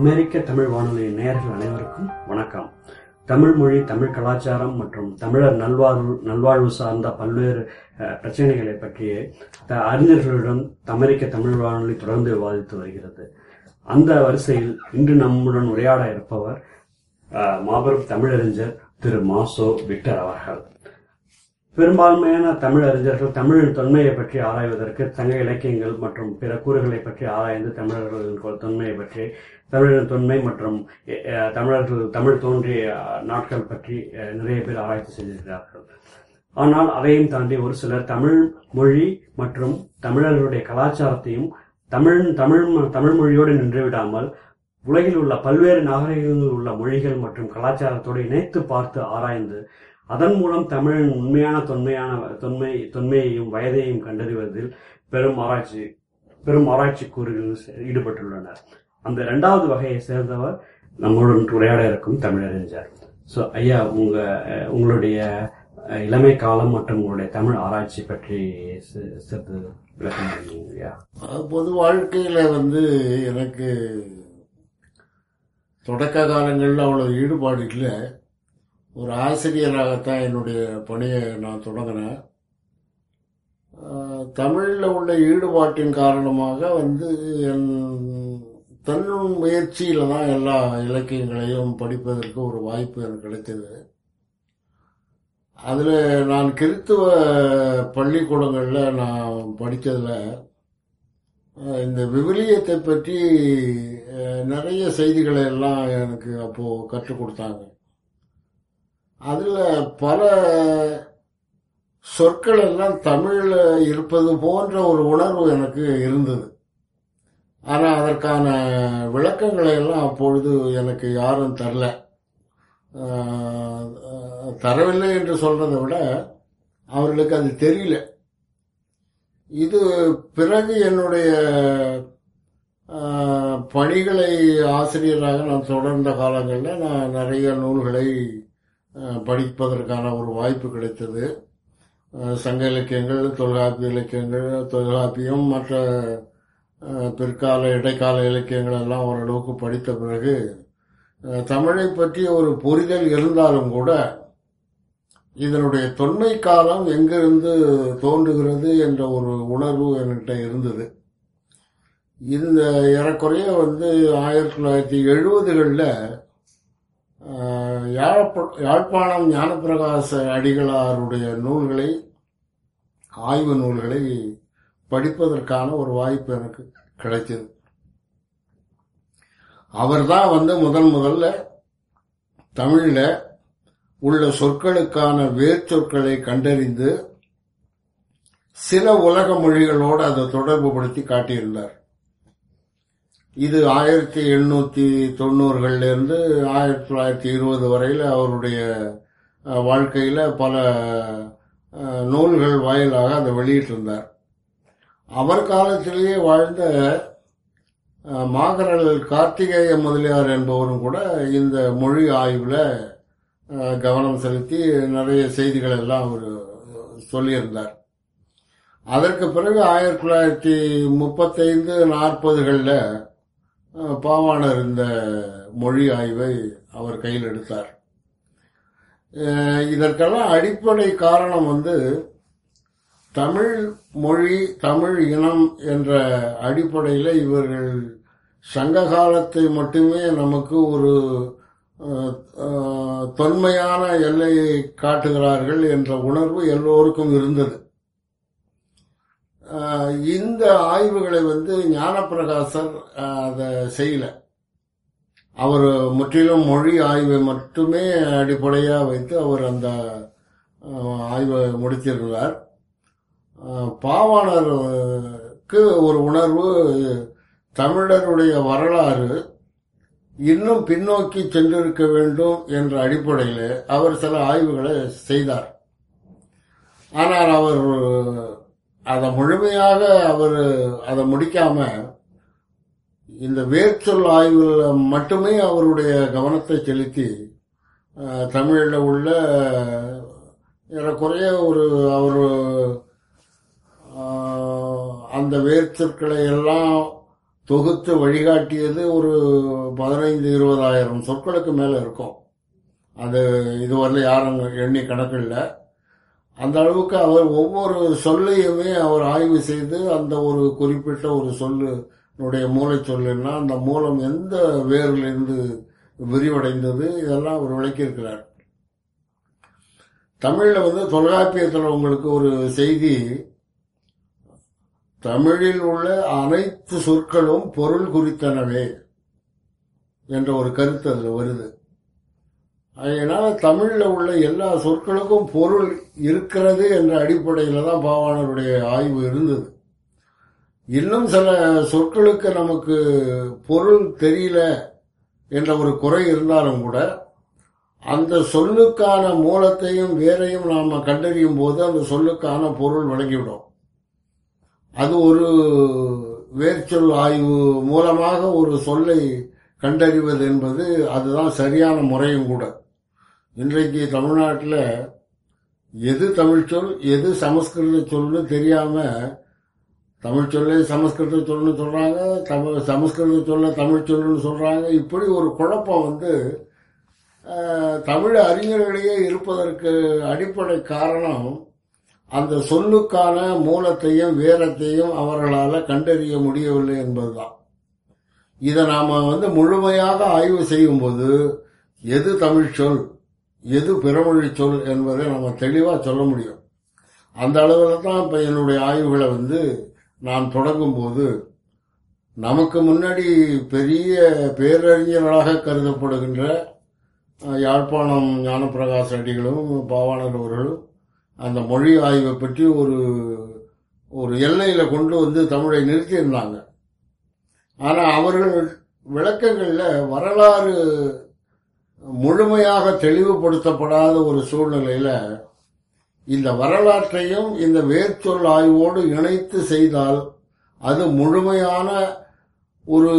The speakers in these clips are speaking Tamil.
அமெரிக்க தமிழ் வானொலி நேயர்கள் அனைவருக்கும் வணக்கம். தமிழ் மொழி தமிழ் கலாச்சாரம் மற்றும் தமிழர் நல்வாழ்வு நல்வாழ்வு சார்ந்த பல்வேறு பிரச்சனைகளை பற்றிய த- அறிஞர்களுடன் அமெரிக்க தமிழ் வானொலி தொடர்ந்து விவாதித்து வருகிறது. அந்த வரிசையில் இன்று நம்முடன் உரையாட இருப்பவர் மாபெரும் தமிழறிஞர் திரு மாசோ விக்டர் அவர்கள். பெரும்பான்மையான தமிழ் அறிஞர்கள் தமிழின் தொன்மையை பற்றி ஆராய்வதற்கு சங்க இலக்கியங்கள் மற்றும் பிற கூறுகளை பற்றி ஆராய்ந்து தமிழர்களின் தொன்மையை பற்றி தமிழின் தொன்மை மற்றும் தமிழர்கள் தமிழ் தோன்றிய நாட்கள் பற்றி நிறைய பேர் ஆராய்ச்சி செய்திருக்கிறார்கள் ஆனால் அதையும் தாண்டி ஒரு சிலர் தமிழ் மொழி மற்றும் தமிழர்களுடைய கலாச்சாரத்தையும் தமிழ் தமிழ் தமிழ் மொழியோடு நின்று விடாமல் உலகில் உள்ள பல்வேறு நாகரிகங்களில் உள்ள மொழிகள் மற்றும் கலாச்சாரத்தோடு இணைத்து பார்த்து ஆராய்ந்து அதன் மூலம் தமிழின் உண்மையான தொன்மையான தொன்மை தொன்மையையும் வயதையும் கண்டறிவதில் பெரும் ஆராய்ச்சி பெரும் ஆராய்ச்சி கூறுகளில் ஈடுபட்டுள்ளனர். அந்த இரண்டாவது வகையை சேர்ந்தவர் நம்மளுடன் உரையாட இருக்கும் தமிழறிஞர். ஸோ ஐயா உங்க உங்களுடைய இளமை காலம் மற்றும் உங்களுடைய தமிழ் ஆராய்ச்சி பற்றி சி- சிறிது விளக்கம் பொது வாழ்க்கையில வந்து எனக்கு தொடக்க காலங்களில் அவ்வளவு ஈடுபாடு இல்லை. ஒரு ஆசிரியராகத்தான் என்னுடைய பணியை நான் தொடங்கினேன். தமிழில் உள்ள ஈடுபாட்டின் காரணமாக வந்து என் தன் முயற்சியில் தான் எல்லா இலக்கியங்களையும் படிப்பதற்கு ஒரு வாய்ப்பு எனக்கு கிடைத்தது. அதில் நான் கிறித்துவ பள்ளிக்கூடங்களில் நான் படித்ததில் இந்த விவிலியத்தை பற்றி நிறைய செய்திகளை எல்லாம் எனக்கு அப்போது கற்றுக் கொடுத்தாங்க. அதில் பல சொற்கள் எல்லாம் தமிழில் இருப்பது போன்ற ஒரு உணர்வு எனக்கு இருந்தது. ஆனால் அதற்கான விளக்கங்களை எல்லாம் அப்பொழுது எனக்கு யாரும் தரல. தரவில்லை என்று சொல்றதை விட அவர்களுக்கு அது தெரியல. இது பிறகு என்னுடைய பணிகளை ஆசிரியராக நான் தொடர்ந்த காலங்களில் நான் நிறைய நூல்களை படிப்பதற்கான ஒரு வாய்ப்பு கிடைத்தது. சங்க இலக்கியங்கள் தொல்காப்பிய இலக்கியங்கள் தொல்காப்பியம் மற்ற பிற்கால இடைக்கால இலக்கியங்கள் எல்லாம் ஓரளவுக்கு படித்த பிறகு தமிழை பற்றி ஒரு புரிதல் இருந்தாலும் கூட இதனுடைய தொன்மை காலம் எங்கிருந்து தோன்றுகிறது என்ற ஒரு உணர்வு என்கிட்ட இருந்தது. இந்த ஏறக்குறைய வந்து ஆயிரத்தி தொள்ளாயிரத்தி எழுபதுகளில் யாழ்ப்பாணம் ஞானப்பிரகாச அடிகளாருடைய நூல்களை ஆய்வு நூல்களை படிப்பதற்கான ஒரு வாய்ப்பு எனக்கு கிடைத்தது. அவர்தான் வந்து முதன் முதல்ல தமிழில் உள்ள சொற்களுக்கான வேர்ச்சொற்களை கண்டறிந்து சில உலக மொழிகளோடு அதை தொடர்புபடுத்தி காட்டியிருந்தார். இது ஆயிரத்தி எண்ணூத்தி தொண்ணூறுகள்லேருந்து ஆயிரத்தி தொள்ளாயிரத்தி இருபது வரையில் அவருடைய வாழ்க்கையில் பல நூல்கள் வாயிலாக அதை வெளியிட்டிருந்தார். அவர் காலத்திலேயே வாழ்ந்த மாகரல் கார்த்திகேய முதலியார் என்பவரும் கூட இந்த மொழி ஆய்வில் கவனம் செலுத்தி நிறைய செய்திகள் எல்லாம் அவர் சொல்லியிருந்தார். அதற்கு பிறகு ஆயிரத்தி தொள்ளாயிரத்தி முப்பத்தைந்து நாற்பதுகளில் பாவாணர் இந்த மொழி ஆய்வை அவர் கையில் எடுத்தார். இதற்கெல்லாம் அடிப்படை காரணம் வந்து தமிழ் மொழி தமிழ் இனம் என்ற அடிப்படையில் இவர்கள் சங்க காலத்தை மட்டுமே நமக்கு ஒரு தொன்மையான எல்லையை காட்டுகிறார்கள் என்ற உணர்வு எல்லோருக்கும் இருந்தது. இந்த ஆய்வுகளை வந்து ஞானப்பிரகாசர் அதை செய்யல. அவர் முற்றிலும் மொழி ஆய்வை மட்டுமே அடிப்படையாக வைத்து அவர் அந்த ஆய்வை முடித்திருந்தார் பாவாணருக்கு ஒரு உணர்வு தமிழருடைய வரலாறு இன்னும் பின்னோக்கி சென்றிருக்க வேண்டும் என்ற அடிப்படையில் அவர் சில ஆய்வுகளை செய்தார். ஆனால் அவர் அதை முழுமையாக அவர் அதை முடிக்காம இந்த வேர்ச்சொல் ஆய்வில் மட்டுமே அவருடைய கவனத்தை செலுத்தி தமிழில் உள்ள ஏறக்குறைய ஒரு அவர் அந்த வேர்ச்சொற்களை எல்லாம் தொகுத்து வழிகாட்டியது ஒரு பதினைந்து இருபதாயிரம் சொற்களுக்கு மேலே இருக்கும். அது இதுவரையில் யாரும் எண்ணி கணக்கு இல்லை அந்த அளவுக்கு அவர் ஒவ்வொரு சொல்லையுமே அவர் ஆய்வு செய்து அந்த ஒரு குறிப்பிட்ட ஒரு சொல்லுடைய மூளை சொல்லுன்னா அந்த மூலம் எந்த வேரிலிருந்து விரிவடைந்தது இதெல்லாம் அவர் விளக்கியிருக்கிறார். தமிழில் வந்து தொல்காப்பியத்தில் உங்களுக்கு ஒரு செய்தி தமிழில் உள்ள அனைத்து சொற்களும் பொருள் குறித்தனவே என்ற ஒரு கருத்து அதில் வருது. அதனால தமிழில் உள்ள எல்லா சொற்களுக்கும் பொருள் இருக்கிறது என்ற அடிப்படையில் தான் பாவாணருடைய ஆய்வு இருந்தது. இன்னும் சில சொற்களுக்கு நமக்கு பொருள் தெரியல என்ற ஒரு குறை இருந்தாலும் கூட அந்த சொல்லுக்கான மூலத்தையும் வேறையும் நாம் கண்டறியும் போது அந்த சொல்லுக்கான பொருள் வழங்கிவிடும் அது ஒரு வேர்ச்சொல் ஆய்வு மூலமாக ஒரு சொல்லை கண்டறிவது என்பது அதுதான் சரியான முறையும் கூட. இன்றைக்கு தமிழ்நாட்டில் எது தமிழ் சொல் எது சமஸ்கிருத சொல்னு தெரியாம தமிழ் சொல்லே சமஸ்கிருத சொல்னு சொல்றாங்க தமிழ் சமஸ்கிருத சொல்ல தமிழ் சொல்லுன்னு சொல்றாங்க. இப்படி ஒரு குழப்பம் வந்து தமிழ் அறிஞர்களிடையே இருப்பதற்கு அடிப்படை காரணம் அந்த சொல்லுக்கான மூலத்தையும் வேரத்தையும் அவர்களால் கண்டறிய முடியவில்லை என்பதுதான். இதை நாம வந்து முழுமையாக ஆய்வு செய்யும்போது எது தமிழ் சொல்? எது பிறமொழி சொல் என்பதை நம்ம தெளிவாக சொல்ல முடியும். அந்த அளவில் தான் இப்போ என்னுடைய ஆய்வுகளை வந்து நான் தொடங்கும்போது நமக்கு முன்னாடி பெரிய பேரறிஞர்களாக கருதப்படுகின்ற யாழ்ப்பாணம் ஞானப்பிரகாச அடிகளும் பாவாணர் அவர்களும் அந்த மொழி ஆய்வை பற்றி ஒரு ஒரு எல்லையில் கொண்டு வந்து தமிழை நிறுத்தியிருந்தாங்க. ஆனால் அவர்கள் விளக்கங்களில் வரலாறு முழுமையாக தெளிவுபடுத்தப்படாத ஒரு சூழ்நிலையில இந்த வரலாற்றையும் இந்த வேர்ச்சொல் ஆய்வோடு இணைத்து செய்தால் அது முழுமையான ஒரு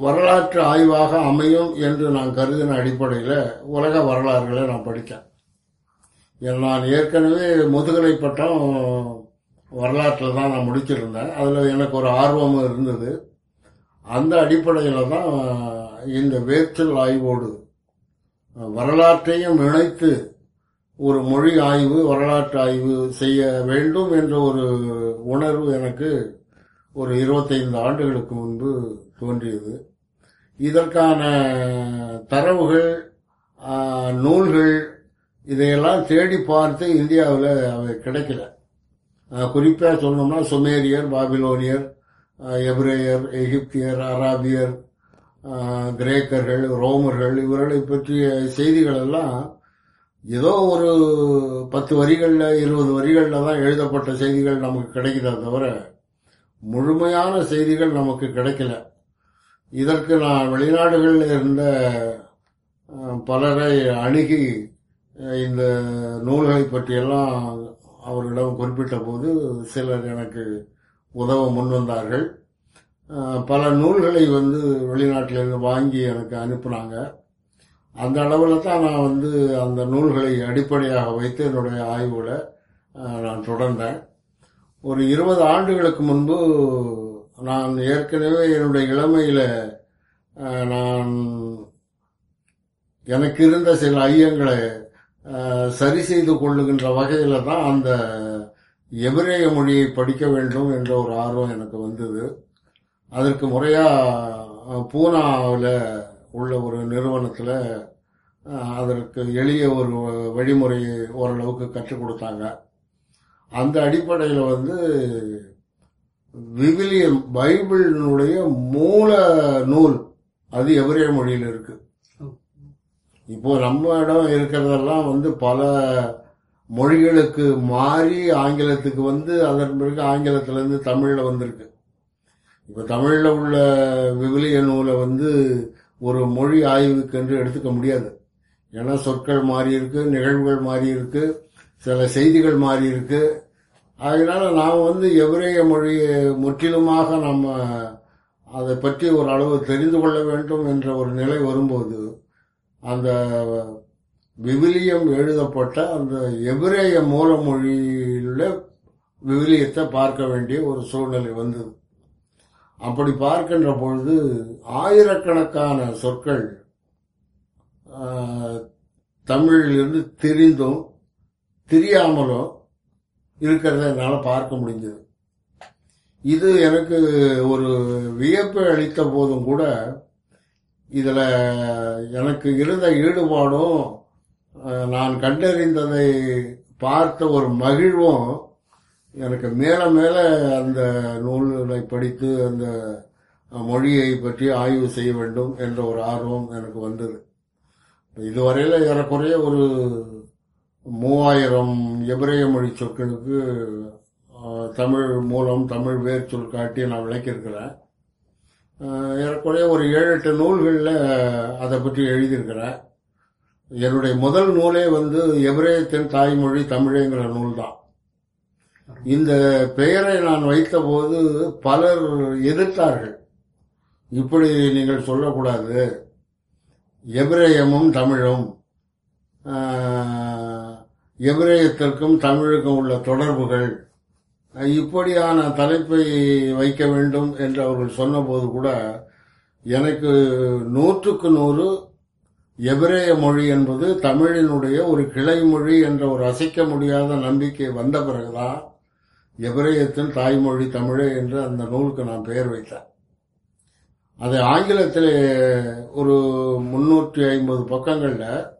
வரலாற்று ஆய்வாக அமையும் என்று நான் கருதின அடிப்படையில் உலக வரலாறுகளை நான் படித்தேன். நான் ஏற்கனவே முதுகலை பட்டம் வரலாற்றில் தான் நான் முடிச்சிருந்தேன். அதில் எனக்கு ஒரு ஆர்வமும் இருந்தது. அந்த அடிப்படையில் தான் இந்த வேர்ச்சல் ஆய்வோடு வரலாற்றையும் இணைத்து ஒரு மொழி ஆய்வு வரலாற்று ஆய்வு செய்ய வேண்டும் என்ற ஒரு உணர்வு எனக்கு ஒரு இருபத்தைந்து ஆண்டுகளுக்கு முன்பு தோன்றியது. இதற்கான தரவுகள் நூல்கள் இதையெல்லாம் தேடி பார்த்து இந்தியாவில் அவை கிடைக்கல. குறிப்பாக சொல்லணும்னா சுமேரியர் பாபிலோனியர் எப்ரேயர் எகிப்தியர் அராபியர் கிரேக்கர்கள் ரோமர்கள் இவர்களை பற்றிய செய்திகள் எல்லாம் ஏதோ ஒரு பத்து வரிகளில் இருபது வரிகளில் தான் எழுதப்பட்ட செய்திகள் நமக்கு கிடைக்குதே தவிர முழுமையான செய்திகள் நமக்கு கிடைக்கல. இதற்கு நான் வெளிநாடுகளில் இருந்த பலரை அணுகி இந்த நூல்களை பற்றியெல்லாம் அவர்களிடம் குறிப்பிட்ட போது சிலர் எனக்கு உதவ முன்வந்தார்கள். பல நூல்களை வந்து வெளிநாட்டிலிருந்து வாங்கி எனக்கு அனுப்புனாங்க. அந்த அளவில் தான் நான் வந்து அந்த நூல்களை அடிப்படையாக வைத்து என்னுடைய ஆய்வில் நான் தொடர்ந்தேன். ஒரு இருபது ஆண்டுகளுக்கு முன்பு நான் ஏற்கனவே என்னுடைய இளமையில் நான் எனக்கு இருந்த சில ஐயங்களை சரி செய்து கொள்ளுகின்ற வகையில் தான் அந்த எபிரேய மொழியை படிக்க வேண்டும் என்ற ஒரு ஆர்வம் எனக்கு வந்தது. அதற்கு முறையாக பூனாவில் உள்ள ஒரு நிறுவனத்தில் அதற்கு எளிய ஒரு வழிமுறை ஓரளவுக்கு கற்றுக் கொடுத்தாங்க. அந்த அடிப்படையில் வந்து விவிலியம் பைபிளினுடைய மூல நூல் அது எவரே மொழியில் இருக்கு. இப்போ நம்ம இடம் இருக்கிறதெல்லாம் வந்து பல மொழிகளுக்கு மாறி ஆங்கிலத்துக்கு வந்து அதன் பிறகு ஆங்கிலத்திலிருந்து தமிழில் வந்திருக்கு. இப்ப தமிழ்ல உள்ள விவிலிய நூலை வந்து ஒரு மொழி ஆய்வுக்கென்று எடுத்துக்க முடியாது. ஏன்னா சொற்கள் மாறி இருக்கு நிகழ்வுகள் மாறி இருக்கு சில செய்திகள் மாறி இருக்கு அதனால நாம் வந்து எவரேய மொழியை முற்றிலுமாக நம்ம அதை பற்றி ஒரு அளவு தெரிந்து கொள்ள வேண்டும் என்ற ஒரு நிலை வரும்போது அந்த விவிலியம் எழுதப்பட்ட அந்த எபிரேய மூல மொழியில விவிலியத்தை பார்க்க வேண்டிய ஒரு சூழ்நிலை வந்தது. அப்படி பார்க்கின்ற பொழுது ஆயிரக்கணக்கான சொற்கள் தமிழிலிருந்து தெரிந்தும் தெரியாமலும் இருக்கிறத என்னால் பார்க்க முடிஞ்சது. இது எனக்கு ஒரு வியப்பை அளித்த போதும் கூட இதில் எனக்கு இருந்த ஈடுபாடும் நான் கண்டறிந்ததை பார்த்த ஒரு மகிழ்வும் எனக்கு மேல மேல அந்த நூல்களை படித்து அந்த மொழியை பற்றி ஆய்வு செய்ய வேண்டும் என்ற ஒரு ஆர்வம் எனக்கு வந்தது. இதுவரையில் ஏறக்குறைய ஒரு மூவாயிரம் எபிரேய மொழி சொற்களுக்கு தமிழ் மூலம் தமிழ் வேர் சொல் காட்டி நான் விளக்கியிருக்கிறேன். ஏறக்குறைய ஒரு ஏழு எட்டு நூல்களில் அதை பற்றி எழுதியிருக்கிறேன். என்னுடைய முதல் நூலே வந்து எபிரேயத்தின் தாய்மொழி தமிழேங்கிற நூல் தான் இந்த பெயரை நான் வைத்தபோது பலர் எதிர்த்தார்கள். இப்படி நீங்கள் சொல்லக்கூடாது. எபிரேயமும் தமிழும் எபிரேயத்திற்கும் தமிழுக்கும் உள்ள தொடர்புகள் இப்படியான தலைப்பை வைக்க வேண்டும் என்று அவர்கள் சொன்னபோது கூட எனக்கு நூற்றுக்கு நூறு எபிரேய மொழி என்பது தமிழினுடைய ஒரு கிளை மொழி என்ற ஒரு அசைக்க முடியாத நம்பிக்கை வந்த பிறகுதான் எபிரேயத்தின் தாய்மொழி தமிழே என்று அந்த நூலுக்கு நான் பெயர் வைத்தேன் அதை ஆங்கிலத்தில் ஒரு முன்னூற்றி ஐம்பது பக்கங்களில்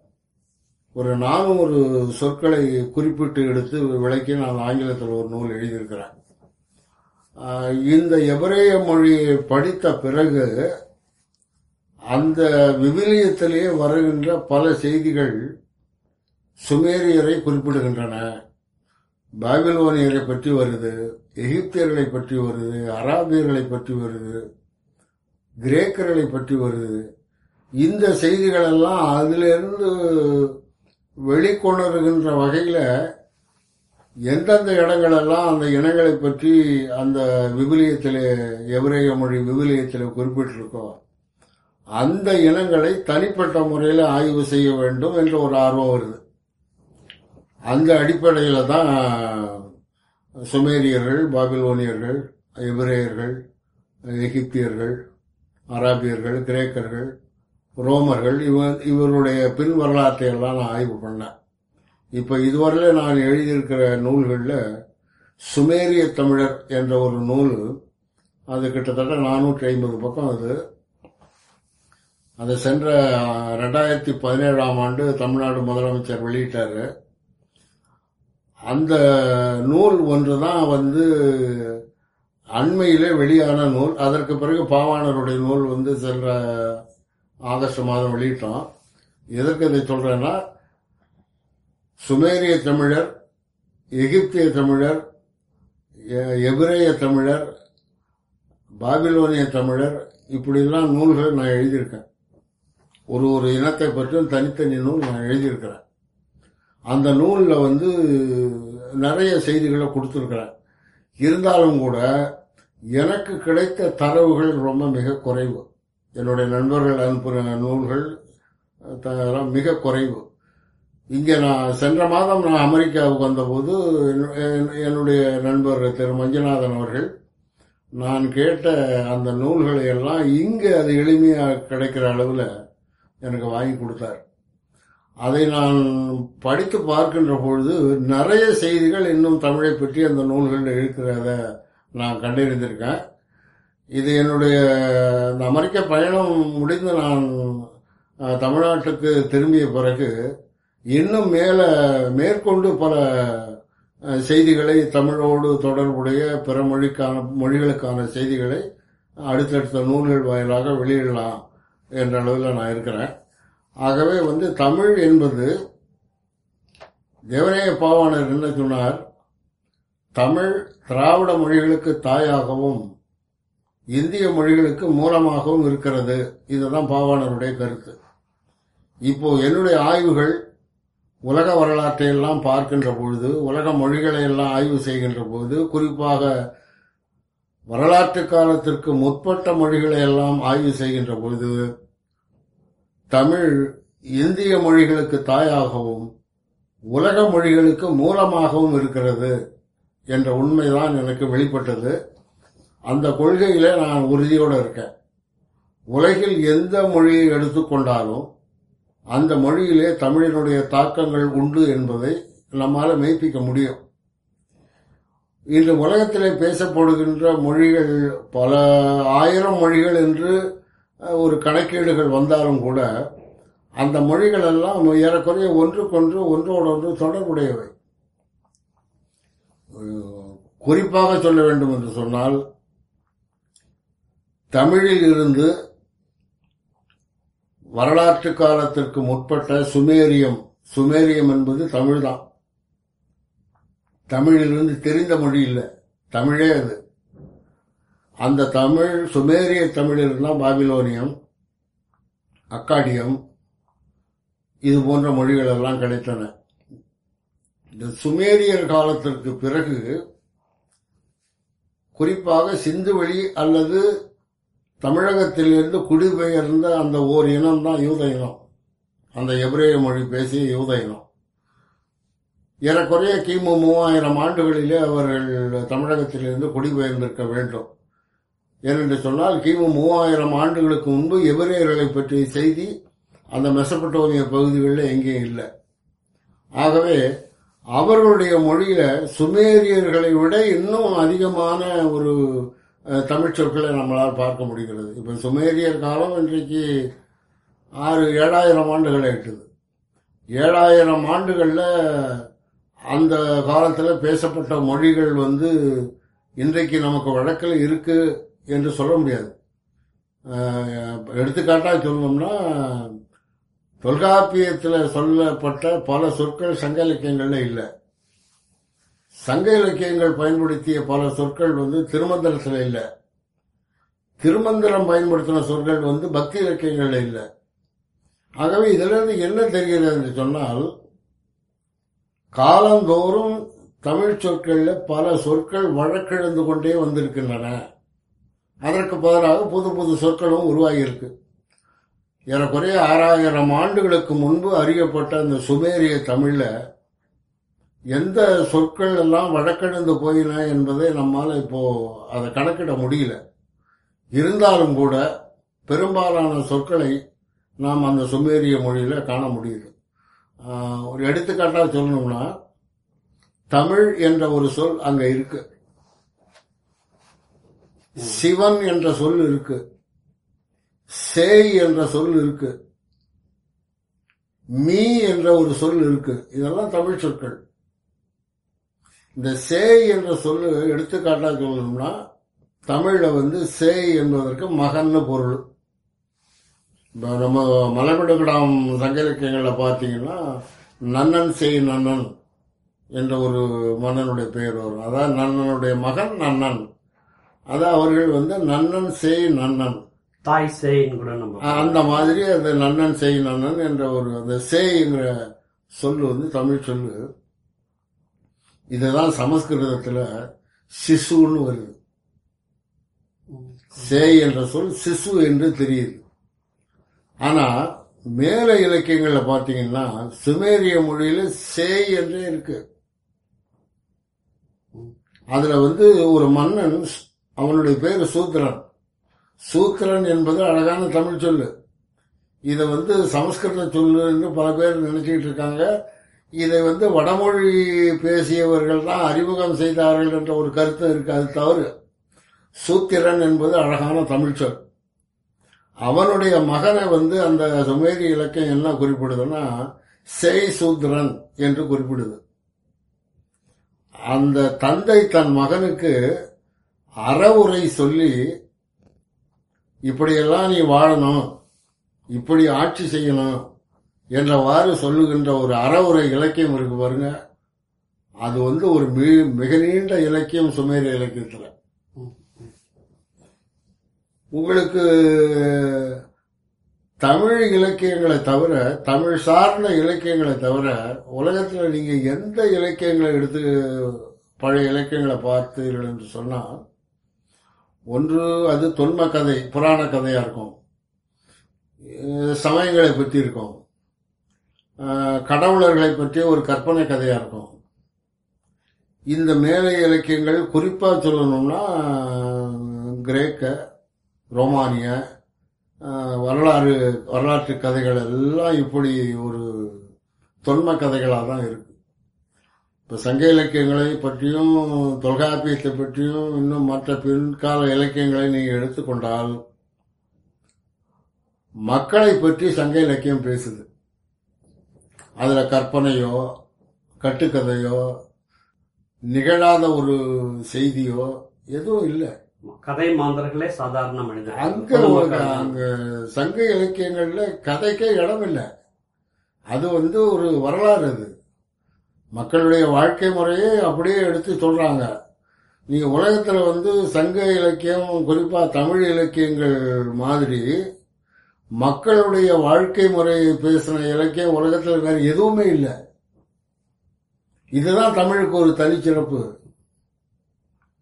ஒரு நானூறு சொற்களை குறிப்பிட்டு எடுத்து விளக்கி நான் ஆங்கிலத்தில் ஒரு நூல் எழுதியிருக்கிறேன். இந்த எபிரேய மொழியை படித்த பிறகு அந்த விவிலியத்திலேயே வருகின்ற பல செய்திகள் சுமேரியரை குறிப்பிடுகின்றன. பாபிலோனியரை பற்றி வருது எகிப்தியர்களை பற்றி வருது அராபியர்களை பற்றி வருது கிரேக்கர்களை பற்றி வருது. இந்த செய்திகள் எல்லாம் அதிலிருந்து வெளிக்கொணருகின்ற வகையில் எந்தெந்த இடங்களெல்லாம் அந்த இனங்களை பற்றி அந்த விபிலியத்தில் எவரேய மொழி விபிலியத்தில் குறிப்பிட்டிருக்கோ அந்த இனங்களை தனிப்பட்ட முறையில் ஆய்வு செய்ய வேண்டும் என்ற ஒரு ஆர்வம் வருது. அந்த அடிப்படையில் தான் சுமேரியர்கள் பாபிலோனியர்கள் எபிரேயர்கள் எகிப்தியர்கள் அராபியர்கள் கிரேக்கர்கள் ரோமர்கள் இவ இவருடைய பின் வரலாற்றை எல்லாம் நான் ஆய்வு பண்ணேன். இப்போ இதுவரையில நான் எழுதியிருக்கிற நூல்களில் சுமேரிய தமிழர் என்ற ஒரு நூல் அது கிட்டத்தட்ட நானூற்றி ஐம்பது பக்கம் அது. அதை சென்ற ரெண்டாயிரத்தி பதினேழாம் ஆண்டு தமிழ்நாடு முதலமைச்சர் வெளியிட்டாரு. அந்த நூல் ஒன்று தான் வந்து அண்மையிலே வெளியான நூல். அதற்கு பிறகு பாவாணருடைய நூல் வந்து சென்ற ஆகஸ்ட் மாதம் வெளியிட்டோம். எதற்கு இதை சொல்றேன்னா சுமேரிய தமிழர் எகிப்திய தமிழர் எ- எபிரேய தமிழர் பாபிலோனிய தமிழர் இப்படிலாம் நூல்கள் நான் எழுதியிருக்கேன். ஒரு ஒரு இனத்தை பற்றியும் தனித்தனி நூல் நான் எழுதியிருக்கிறேன். அந்த நூலில் வந்து நிறைய செய்திகளை கொடுத்துருக்கிறேன் இருந்தாலும் கூட எனக்கு கிடைத்த தரவுகள் ரொம்ப மிக குறைவு. என்னுடைய நண்பர்கள் அனுப்புகிற நூல்கள் த- மிக குறைவு. இங்கே நான் சென்ற மாதம் நான் அமெரிக்காவுக்கு வந்தபோது என்னுடைய நண்பர் திரு மஞ்சுநாதன் அவர்கள் நான் கேட்ட அந்த நூல்களை எல்லாம் இங்கே அது எளிமையாக கிடைக்கிற அளவில் எனக்கு வாங்கி கொடுத்தார். அதை நான் படித்து பார்க்கின்ற பொழுது நிறைய செய்திகள் இன்னும் தமிழை பற்றி அந்த நூல்களில் இருக்கிறத நான் கண்டறிந்திருக்கேன். இது என்னுடைய இந்த அமெரிக்க பயணம் முடிந்து நான் தமிழ்நாட்டுக்கு திரும்பிய பிறகு இன்னும் மேலே மேற்கொண்டு பல செய்திகளை தமிழோடு தொடர்புடைய பிற மொழிக்கான மொழிகளுக்கான செய்திகளை அடுத்தடுத்த நூல்கள் வாயிலாக வெளியிடலாம் என்ற அளவில் நான் இருக்கிறேன். ஆகவே வந்து தமிழ் என்பது தேவநேய பாவாணர் என்ன சொன்னார்? தமிழ் திராவிட மொழிகளுக்கு தாயாகவும் இந்திய மொழிகளுக்கு மூலமாகவும் இருக்கிறது. இதுதான் பாவாணருடைய கருத்து. இப்போ என்னுடைய ஆய்வுகள் உலக வரலாற்றை எல்லாம் பார்க்கின்ற பொழுது உலக மொழிகளை எல்லாம் ஆய்வு செய்கின்ற பொழுது குறிப்பாக வரலாற்று காலத்திற்கு முற்பட்ட மொழிகளை எல்லாம் ஆய்வு செய்கின்ற பொழுது தமிழ் இந்திய மொழிகளுக்கு தாயாகவும் உலக மொழிகளுக்கு மூலமாகவும் இருக்கிறது என்ற உண்மைதான் எனக்கு வெளிப்பட்டது. அந்த கொள்கையில நான் உறுதியோடு இருக்கேன். உலகில் எந்த மொழியை எடுத்துக்கொண்டாலும் அந்த மொழியிலே தமிழினுடைய தாக்கங்கள் உண்டு என்பதை நம்மால் மெய்ப்பிக்க முடியும். இன்று உலகத்திலே பேசப்படுகின்ற மொழிகள் பல ஆயிரம் மொழிகள் என்று ஒரு கணக்கீடுகள் வந்தாலும் கூட அந்த மொழிகள் எல்லாம் ஏறக்குறைய ஒன்றுக்கொன்று ஒன்றோடொன்று தொடர்புடையவை. குறிப்பாக சொல்ல வேண்டும் என்று சொன்னால் தமிழில் இருந்து வரலாற்று காலத்திற்கு முற்பட்ட சுமேரியம் சுமேரியம் என்பது தமிழ்தான். தமிழிலிருந்து தெரிந்த மொழி இல்லை. தமிழே அது. அந்த தமிழ் சுமேரிய தமிழில் இருந்தால் பாபிலோனியம் அக்காடியம் இது போன்ற மொழிகள் எல்லாம் கிடைத்தன. இந்த சுமேரியர் காலத்திற்கு பிறகு குறிப்பாக சிந்துவெளி அல்லது தமிழகத்திலிருந்து குடிபெயர்ந்த அந்த ஓர் இனம் தான் யூத இனம் அந்த எபிரேய மொழி பேசிய யூத இனம் ஏறக்குறைய கிமு மூவாயிரம் ஆண்டுகளிலே அவர்கள் தமிழகத்திலிருந்து குடிபெயர்ந்திருக்க வேண்டும். ஏனென்று சொன்னால் கிமு மூவாயிரம் ஆண்டுகளுக்கு முன்பு எபிரேயர்களை பற்றிய செய்தி அந்த மெசப்பட்டோமிய பகுதிகளில் எங்கேயும் இல்லை. ஆகவே அவர்களுடைய மொழியில சுமேரியர்களை விட இன்னும் அதிகமான ஒரு தமிழ் சொற்களை நம்மளால் பார்க்க முடிகிறது. இப்போ சுமேரியர் காலம் இன்றைக்கு ஆறு ஏழாயிரம் ஆண்டுகள் ஆயிட்டுது ஏழாயிரம் ஆண்டுகளில் அந்த காலத்தில் பேசப்பட்ட மொழிகள் வந்து இன்றைக்கு நமக்கு வழக்கில் இருக்குது என்று சொல்ல முடியாது. எடுத்துக்காட்டாக சொல்லணும்னா தொல்காப்பியத்தில் சொல்லப்பட்ட பல சொற்கள் சங்க இலக்கியங்கள்ல இல்லை. சங்க இலக்கியங்கள் பயன்படுத்திய பல சொற்கள் வந்து திருமந்திரத்தில் இல்லை. திருமந்திரம் பயன்படுத்தின சொற்கள் வந்து பக்தி இலக்கியங்கள்ல இல்லை. ஆகவே இதிலிருந்து என்ன தெரிகிறது என்று சொன்னால் காலந்தோறும் தமிழ் சொற்களில் பல சொற்கள் வழக்கிழந்து கொண்டே வந்திருக்கின்றன. அதற்கு பதிலாக புது புது சொற்களும் உருவாகியிருக்கு. ஏறக்குறைய ஆறாயிரம் ஆண்டுகளுக்கு முன்பு அறியப்பட்ட அந்த சுமேரிய தமிழில் எந்த சொற்கள் எல்லாம் வழக்கெழுந்து போயின என்பதை நம்மால் இப்போ அதை கணக்கிட முடியல. இருந்தாலும் கூட பெரும்பாலான சொற்களை நாம் அந்த சுமேரிய மொழியில் காண முடியுது. ஒரு எடுத்துக்காட்டாக சொல்லணும்னா தமிழ் என்ற ஒரு சொல் அங்கே இருக்குது சிவன் என்ற சொல் இருக்கு. சேய் என்ற சொல் இருக்கு. மீ என்ற ஒரு சொல் இருக்கு. இதெல்லாம் தமிழ் சொற்கள். இந்த சேய் என்ற சொல்லு எடுத்துக்காட்டா சொல்லணும்னா தமிழ்ல வந்து சேய் என்பதற்கு மகன்னு பொருள். இப்போ நம்ம மலைமிடுகிடாம் சங்க இலக்கியங்களில் பார்த்தீங்கன்னா நன்னன் சேய் நன்னன் என்ற ஒரு மன்னனுடைய பெயர் வரும். அதாவது நன்னனுடைய மகன் நன்னன். அதான் அவர்கள் வந்து நன்னன் சேய் நன்னன். தாய் சேயின்னு கூட நம்ம அந்த மாதிரி அந்த நன்னன் செய் நன்னன் என்ற ஒரு அந்த சேய்ங்கிற சொல்லு வந்து தமிழ் சொல்லு. இதுதான் சமஸ்கிருதத்துல சிசுன்னு வருது. சேய் என்ற சொல் சிசு என்று தெரியுது. ஆனா மேல இலக்கியங்கள்ல பாத்தீங்கன்னா சுமேரிய மொழியில சேய் என்றே இருக்கு. அதுல வந்து ஒரு மன்னன் அவனுடைய பேர் சூத்திரன். சூத்திரன் என்பது அழகான தமிழ் சொல்லு. இதை வந்து சமஸ்கிருத சொல்லுன்னு பல பேர் நினைச்சிட்டு இருக்காங்க. இதை வந்து வடமொழி பேசியவர்கள் தான் அறிமுகம் செய்தார்கள் என்ற ஒரு கருத்து இருக்கு. அது தவறு. சூத்திரன் என்பது அழகான தமிழ் சொல். அவனுடைய மகனை வந்து அந்த சுமேரி இலக்கியம் என்ன குறிப்பிடுதுன்னா செய் சூத்திரன் என்று குறிப்பிடுது. அந்த தந்தை தன் மகனுக்கு அறவுரை சொல்லி இப்படியெல்லாம் நீ வாழணும் இப்படி ஆட்சி செய்யணும் என்றவாறு சொல்லுகின்ற ஒரு அறவுரை இலக்கியம் இருக்கு பாருங்க. அது வந்து ஒரு மி- மிக நீண்ட இலக்கியம் சுமேரிய இலக்கியத்தில். உங்களுக்கு தமிழ் இலக்கியங்களை தவிர தமிழ் சார்ந்த இலக்கியங்களை தவிர உலகத்தில் நீங்கள் எந்த இலக்கியங்களை எடுத்து பழைய இலக்கியங்களை பார்த்தீர்கள் என்று சொன்னால் ஒன்று அது தொன்ம கதை புராண கதையாக இருக்கும். சமயங்களை பற்றி இருக்கும். கடவுளர்களை பற்றிய ஒரு கற்பனை கதையாக இருக்கும். இந்த மேலை இலக்கியங்கள் குறிப்பாக சொல்லணும்னா கிரேக்க ரோமானிய வரலாறு வரலாற்று கதைகள் எல்லாம் இப்படி ஒரு தொன்ம கதைகளாக தான் இருக்கு. இப்ப சங்க இலக்கியங்களை பற்றியும் தொல்காப்பியத்தை பற்றியும் இன்னும் மற்ற பின்கால இலக்கியங்களை நீங்க எடுத்துக்கொண்டால் மக்களை பற்றி சங்க இலக்கியம் பேசுது. அதுல கற்பனையோ கட்டுக்கதையோ நிகழாத ஒரு செய்தியோ எதுவும் இல்லை. கதை மாந்தர்களே சாதாரண மனிதர்கள். அங்க. அங்க சங்க இலக்கியங்கள்ல கதைக்கே இடம் இல்லை. அது வந்து ஒரு வரலாறு அது. மக்களுடைய வாழ்க்கை முறையை அப்படியே எடுத்து சொல்றாங்க. நீங்க உலகத்துல வந்து சங்க இலக்கியம் குறிப்பா தமிழ் இலக்கியங்கள் மாதிரி மக்களுடைய வாழ்க்கை முறையை பேசின இலக்கியம் உலகத்துல வேற எதுவுமே இல்லை. இதுதான் தமிழுக்கு ஒரு தனிச்சிறப்பு.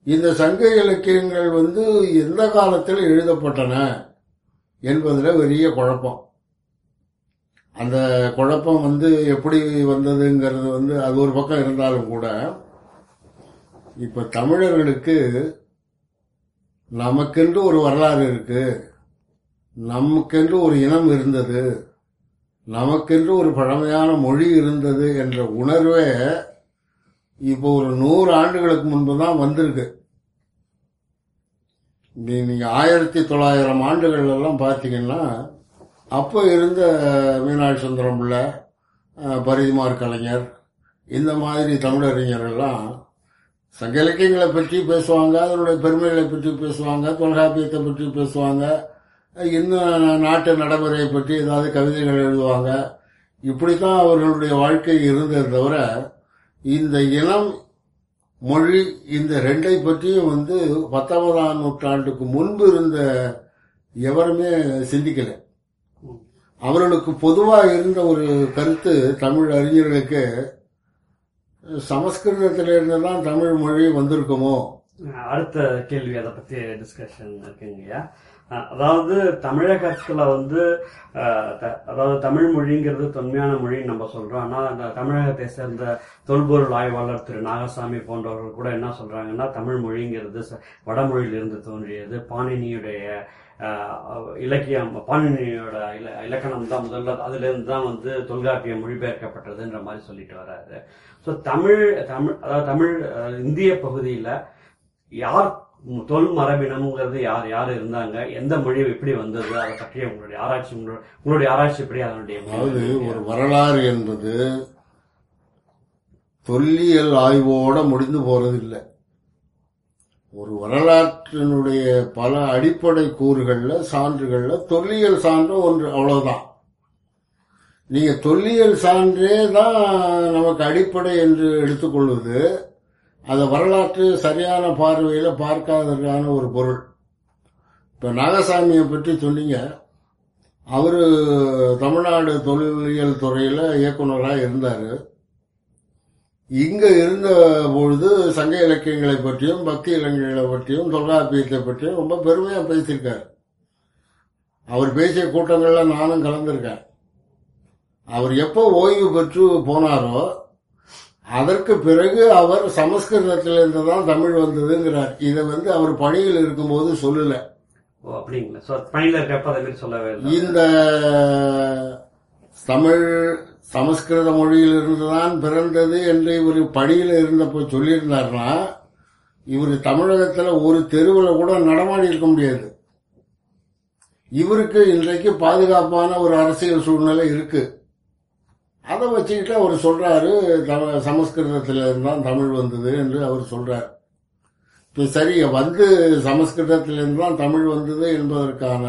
இந்த சங்க இலக்கியங்கள் வந்து எந்த காலத்தில் எழுதப்பட்டன என்பதுல பெரிய குழப்பம். அந்த குழப்பம் வந்து எப்படி வந்ததுங்கிறது வந்து அது ஒரு பக்கம் இருந்தாலும் கூட இப்ப தமிழர்களுக்கு நமக்கென்று ஒரு வரலாறு இருக்கு நமக்கென்று ஒரு இனம் இருந்தது நமக்கென்று ஒரு பழமையான மொழி இருந்தது என்ற உணர்வே இப்போ ஒரு நூறு ஆண்டுகளுக்கு முன்பு தான் வந்திருக்கு. நீ- நீங்க ஆயிரத்தி தொள்ளாயிரம் ஆண்டுகள் எல்லாம் பார்த்தீங்கன்னா அப்போ இருந்த மீனாட்சி சுந்தரம் பிள்ளை பரிதிமார் கலைஞர் இந்த மாதிரி தமிழறிஞர்கள்லாம் சங்க இலக்கியங்களை பற்றி பேசுவாங்க அதனுடைய பெருமைகளை பற்றி பேசுவாங்க தொல்காப்பியத்தை பற்றி பேசுவாங்க இன்னும் நாட்டு நடைமுறையை பற்றி ஏதாவது கவிதைகள் எழுதுவாங்க. இப்படித்தான் அவர்களுடைய வாழ்க்கை இருந்தது தவிர இந்த இனம் மொழி இந்த ரெண்டை பற்றியும் வந்து பத்தொன்பதாம் நூற்றாண்டுக்கு முன்பு இருந்த எவருமே சிந்திக்கலை. அவர்களுக்கு பொதுவாக இருந்த ஒரு கருத்து தமிழ் அறிஞர்களுக்கு சமஸ்கிருதத்திலிருந்து தான் தமிழ் மொழி வந்திருக்குமோ? அடுத்த கேள்வி அதை பத்தி டிஸ்கஷன் இருக்குங்கய்யா அதாவது தமிழகத்துல வந்து த- அதாவது தமிழ் மொழிங்கிறது தொன்மையான மொழின்னு நம்ம சொல்றோம். ஆனா அந்த தமிழகத்தை சேர்ந்த தொல்பொருள் ஆய்வாளர் திரு நாகசாமி போன்றவர்கள் கூட என்ன சொல்றாங்கன்னா தமிழ் மொழிங்கிறது வடமொழியில் வடமொழியிலிருந்து தோன்றியது. பாணினியுடைய இலக்கியம் பாணினியோட இல இலக்கணம் தான் முதல்ல அதுல இருந்து தான் வந்து தொல்காப்பியம் மொழிபெயர்க்கப்பட்டதுன்ற மாதிரி சொல்லிட்டு வர்றாரு ஸோ தமிழ் தமிழ் அதாவது தமிழ் இந்திய பகுதியில யார் தொல் மரபினம்ங்கிறது யார் யார் இருந்தாங்க எந்த மொழி எப்படி வந்தது அதை பற்றிய உங்களுடைய ஆராய்ச்சி உங்களோட- உங்களுடைய ஆராய்ச்சி எப்படி அதனுடைய அதாவது ஒரு வரலாறு என்பது தொல்லியல் ஆய்வோட முடிந்து போறது இல்லை ஒரு வரலாற்றினுடைய பல அடிப்படை கூறுகள்ல சான்றுகள்ல தொல்லியல் சான்று ஒன்று அவ்வளவுதான். நீங்க தொல்லியல் சான்றே தான் நமக்கு அடிப்படை என்று எடுத்துக்கொள்வது. அதை வரலாற்று சரியான பார்வையில பார்க்காததற்கான ஒரு பொருள். இப்ப நாகசாமியை பற்றி சொன்னீங்க. அவரு தமிழ்நாடு தொல்லியல் துறையில இயக்குனராக இருந்தாரு. இங்க இருந்த பொழுது சங்க இலக்கியங்களை பற்றியும் பக்தி இலக்கியங்களை பற்றியும் தொல்காப்பியத்தை பற்றியும் ரொம்ப பெருமையா பேசியிருக்காரு. அவர் பேசிய கூட்டங்கள்ல நானும் கலந்திருக்கேன். அவர் எப்போ ஓய்வு பெற்று போனாரோ அதற்கு பிறகு அவர் சமஸ்கிருதத்திலிருந்து தான் தமிழ் வந்ததுங்கிறார். இதை வந்து அவர் பணியில் இருக்கும்போது சொல்லல. அப்படிங்களா? பணியில் இருக்கப்ப இந்த தமிழ் சமஸ்கிருத மொழியிலிருந்து தான் பிறந்தது என்று இவர் பணியில் இருந்தப்போ சொல்லியிருந்தாருன்னா இவர் தமிழகத்தில் ஒரு தெருவில் கூட நடமாடி இருக்க முடியாது. இவருக்கு இன்றைக்கு பாதுகாப்பான ஒரு அரசியல் சூழ்நிலை இருக்கு. அதை வச்சுக்கிட்டு அவர் சொல்றாரு சமஸ்கிருதத்தில் இருந்தான் தான் தமிழ் வந்தது என்று அவர் சொல்றார். இப்போ சரி வந்து சமஸ்கிருதத்திலிருந்து தான் தமிழ் வந்தது என்பதற்கான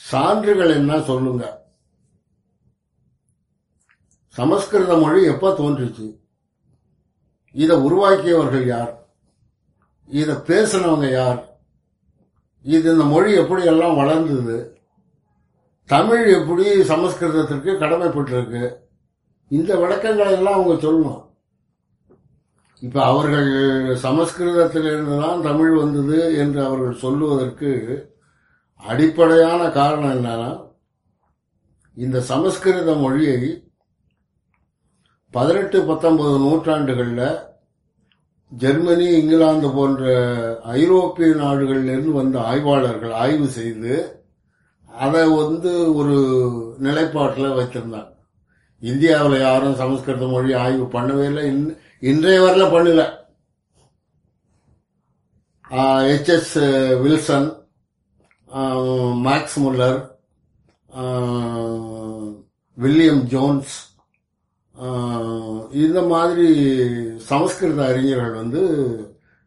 சான்றுகள் என்ன சொல்லுங்கள் சமஸ்கிருத மொழி எப்ப தோன்றுச்சு? இதை உருவாக்கியவர்கள் யார்? இதை பேசினவங்க யார்? இது இந்த மொழி எப்படி எல்லாம் வளர்ந்தது? தமிழ் எப்படி சமஸ்கிருதத்திற்கு கடமைப்பட்டிருக்கு? இந்த விளக்கங்களை எல்லாம் அவங்க சொல்லணும். இப்ப அவர்கள் சமஸ்கிருதத்திலிருந்து தான் தமிழ் வந்தது என்று அவர்கள் சொல்லுவதற்கு அடிப்படையான காரணம் என்னன்னா இந்த சமஸ்கிருத மொழியை பதினெட்டு பத்தொன்பது நூற்றாண்டுகளில் ஜெர்மனி இங்கிலாந்து போன்ற ஐரோப்பிய நாடுகளிலிருந்து வந்த ஆய்வாளர்கள் ஆய்வு செய்து அதை வந்து ஒரு நிலைப்பாட்டில் வச்சிருந்தாங்க இந்தியாவில் யாரும் சமஸ்கிருத மொழி ஆய்வு பண்ணவே இல்லை. இன்- இன்றைய வரல பண்ணல. H S Wilson Max Muller William Jones இந்த மாதிரி சமஸ்கிருத அறிஞர்கள் வந்து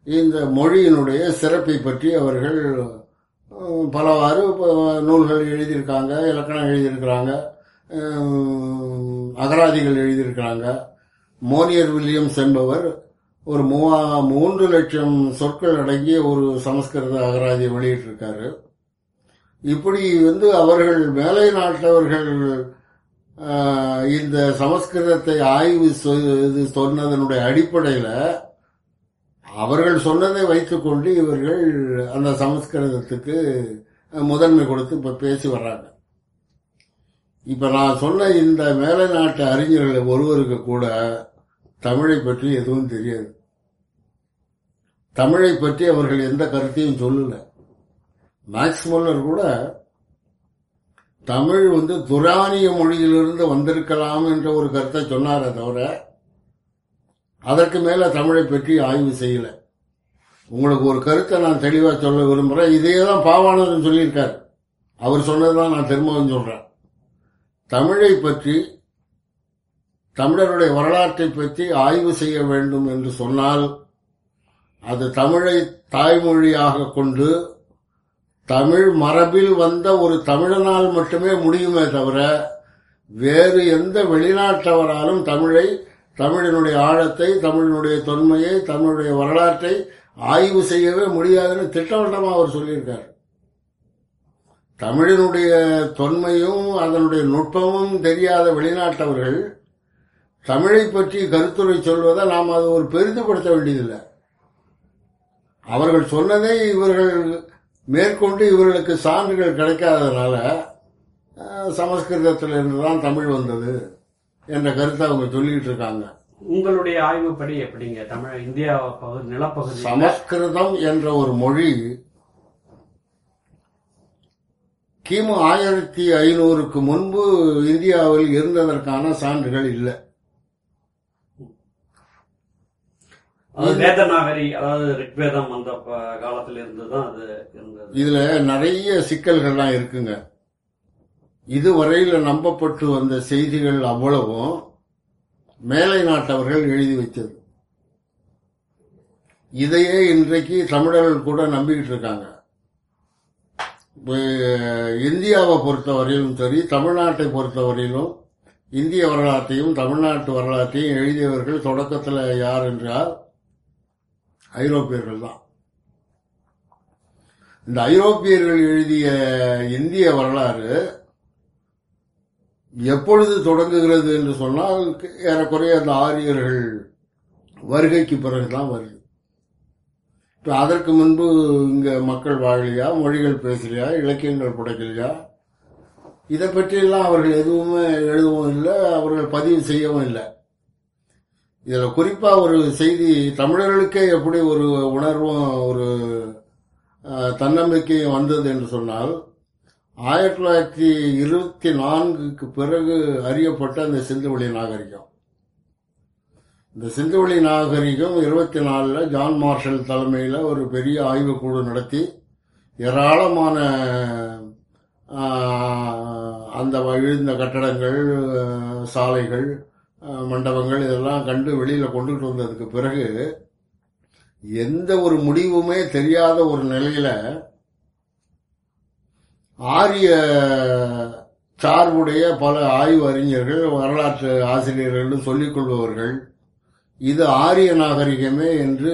இந்த மொழியினுடைய சிறப்பை பற்றி அவர்கள் பலவாறு நூல்கள் எழுதியிருக்காங்க இலக்கணம் எழுதியிருக்கிறாங்க அகராதிகள் எழுதியிருக்கிறாங்க. மோனியர் வில்லியம்ஸ் என்பவர் ஒரு மூவா மூன்று லட்சம் சொற்கள் அடங்கிய ஒரு சமஸ்கிருத அகராதியை வெளியிட்டிருக்காரு. இப்படி வந்து அவர்கள் மேலை நாட்டவர்கள் இந்த சமஸ்கிருதத்தை ஆய்வு இது சொன்னதனுடைய அடிப்படையில் அவர்கள் சொன்னதை வைத்துக்கொண்டு இவர்கள் அந்த சமஸ்கிருதத்துக்கு முதன்மை கொடுத்து இப்ப பேசி வர்றாங்க. இப்ப நான் சொன்ன இந்த மேலை நாட்டு அறிஞர்கள் ஒருவருக்கு கூட தமிழை பற்றி எதுவும் தெரியாது. தமிழை பற்றி அவர்கள் எந்த கருத்தையும் சொல்லல. மேக்ஸ் முல்லர் கூட தமிழ் வந்து துரானிய மொழியிலிருந்து வந்திருக்கலாம் என்ற ஒரு கருத்தை சொன்னாரே தவிர அதற்கு மேல தமிழை பற்றி ஆய்வு செய்யல. உங்களுக்கு ஒரு கருத்தை நான் தெளிவா சொல்ல விரும்புகிறேன் இதே தான் பாவானதன் சொல்லியிருக்கார். அவர் சொன்னதுதான் நான் திரும்பவும் சொல்றேன். தமிழை பற்றி தமிழருடைய வரலாற்றை பற்றி ஆய்வு செய்ய வேண்டும் என்று சொன்னால் அது தமிழை தாய்மொழியாக கொண்டு தமிழ் மரபில் வந்த ஒரு தமிழனால் மட்டுமே முடியுமே தவிர வேறு எந்த வெளிநாட்டவராலும் தமிழை தமிழினுடைய ஆழத்தை தமிழினுடைய தொன்மையை தமிழுடைய வரலாற்றை ஆய்வு செய்யவே முடியாதுன்னு திட்டவட்டமா அவர் சொல்லியிருக்கார். தமிழினுடைய தொன்மையும் அதனுடைய நுட்பமும் தெரியாத வெளிநாட்டவர்கள் தமிழை பற்றி கருத்துரை சொல்வதை நாம் அது ஒரு பெரிதுபடுத்த வேண்டியதில்லை. அவர்கள் சொன்னதை இவர்கள் மேற்கொண்டு இவர்களுக்கு சான்றுகள் கிடைக்காததுனால சமஸ்கிருதத்திலிருந்து தான் தமிழ் வந்தது என்ற கருத்தை அவங்க சொல்லிட்டு இருக்காங்க. உங்களுடைய ஆய்வுப்படி எப்படிங்க? தமிழ் இந்தியா பகுதி நிலப்பகுதி சமஸ்கிருதம் என்ற ஒரு மொழி கிமு ஆயிரத்தி ஐநூறுக்கு முன்பு இந்தியாவில் இருந்ததற்கான சான்றுகள் இல்லை. அதாவது வேதநாகரி அதாவது ரிக்வேதம் அந்த காலத்துல இருந்து தான் அது இருந்தது. இதுல நிறைய சிக்கல்கள்லாம் இருக்குங்க. இதுவரையில நம்பப்பட்டு வந்த செய்திகள் அவ்வளவும் மேலை நாட்டவர்கள் எழுதி வைத்தது. இதையே இன்றைக்கு தமிழர்கள் கூட நம்பிக்கிட்டு இருக்காங்க. இந்தியாவை பொறுத்தவரையிலும் சரி தமிழ்நாட்டை பொறுத்தவரையிலும் இந்திய வரலாற்றையும் தமிழ்நாட்டு வரலாற்றையும் எழுதியவர்கள் தொடக்கத்தில் யார் என்றால் ஐரோப்பியர்கள் தான் இந்த ஐரோப்பியர்கள் எழுதிய இந்திய வரலாறு எப்பொழுது தொடங்குகிறது என்று சொன்னால் ஏறக்குறைய அந்த ஆரியர்கள் வருகைக்கு பிறகுதான் வருது. இப்போ அதற்கு முன்பு இங்கே மக்கள் வாழலையா மொழிகள் பேசலையா இலக்கியங்கள் புடைக்கலையா? இதை பற்றியெல்லாம் அவர்கள் எதுவுமே எழுதவும் இல்லை அவர்கள் பதிவு செய்யவும் இல்லை. இதுல குறிப்பா ஒரு செய்தி தமிழர்களுக்கே எப்படி ஒரு உணர்வும் ஒரு தன்னம்பிக்கை தன்னம்பிக்கையும் வந்தது என்று சொன்னால் ஆயிரத்தி தொள்ளாயிரத்தி இருபத்தி நான்குக்கு பிறகு அறியப்பட்ட அந்த சிந்துவெளி நாகரிகம். இந்த சிந்துவெளி நாகரிகம் இருபத்தி நாலுல ஜான் மார்ஷல் தலைமையில் ஒரு பெரிய ஆய்வுக்குழு நடத்தி ஏராளமான அந்த எழுந்த கட்டடங்கள் சாலைகள் மண்டபங்கள் இதெல்லாம் கண்டு வெளியில் கொண்டுகிட்டு வந்ததுக்கு பிறகு எந்த ஒரு முடிவுமே தெரியாத ஒரு நிலையில ஆரிய சார்புடைய பல ஆய்வு அறிஞர்கள் வரலாற்று ஆசிரியர்கள் சொல்லிக் கொள்பவர்கள் இது ஆரிய நாகரிகமே என்று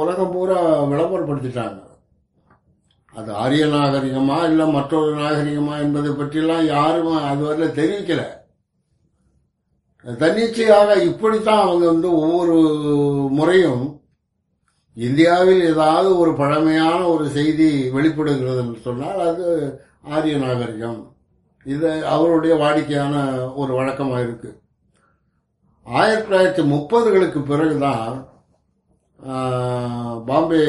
உலகம் பூரா விளம்பரப்படுத்திட்டாங்க. அது ஆரிய நாகரிகமா இல்லை மற்றொரு நாகரிகமா என்பதை பற்றியெல்லாம் யாரும் அதுவரையில் தெரிவிக்கலை. தன்னிச்சையாக இப்படித்தான் அவங்க வந்து ஒவ்வொரு முறையும் இந்தியாவில் ஏதாவது ஒரு பழமையான ஒரு செய்தி வெளிப்படுகிறது என்று சொன்னால் அது ஆரிய நாகரிகம். இது அவருடைய வாடிக்கையான ஒரு வழக்கமாக இருக்கு. ஆயிரத்தி தொள்ளாயிரத்தி முப்பதுகளுக்கு பிறகுதான் பாம்பே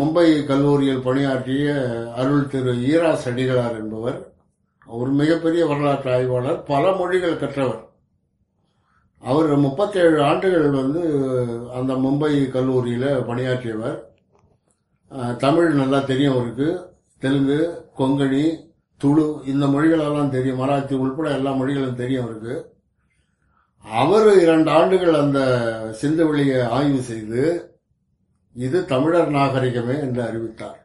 மும்பை கல்லூரியில் பணியாற்றிய அருள் திரு ஈரா சடிகளார் என்பவர் ஒரு மிகப்பெரிய வரலாற்று ஆய்வாளர் பல மொழிகள் கற்றவர். அவர் முப்பத்தேழு ஆண்டுகள் வந்து அந்த மும்பை கல்லூரியில் பணியாற்றியவர். தமிழ் நல்லா தெரியும் அவருக்கு. தெலுங்கு கொங்கணி துளு இந்த மொழிகளெல்லாம் தெரியும். மராத்தி உள்பட எல்லா மொழிகளும் தெரியும் அவருக்கு. அவர் இரண்டு ஆண்டுகள் அந்த சிந்துவெளியை ஆய்வு செய்து இது தமிழர் நாகரிகமே என்று அறிவித்தார்.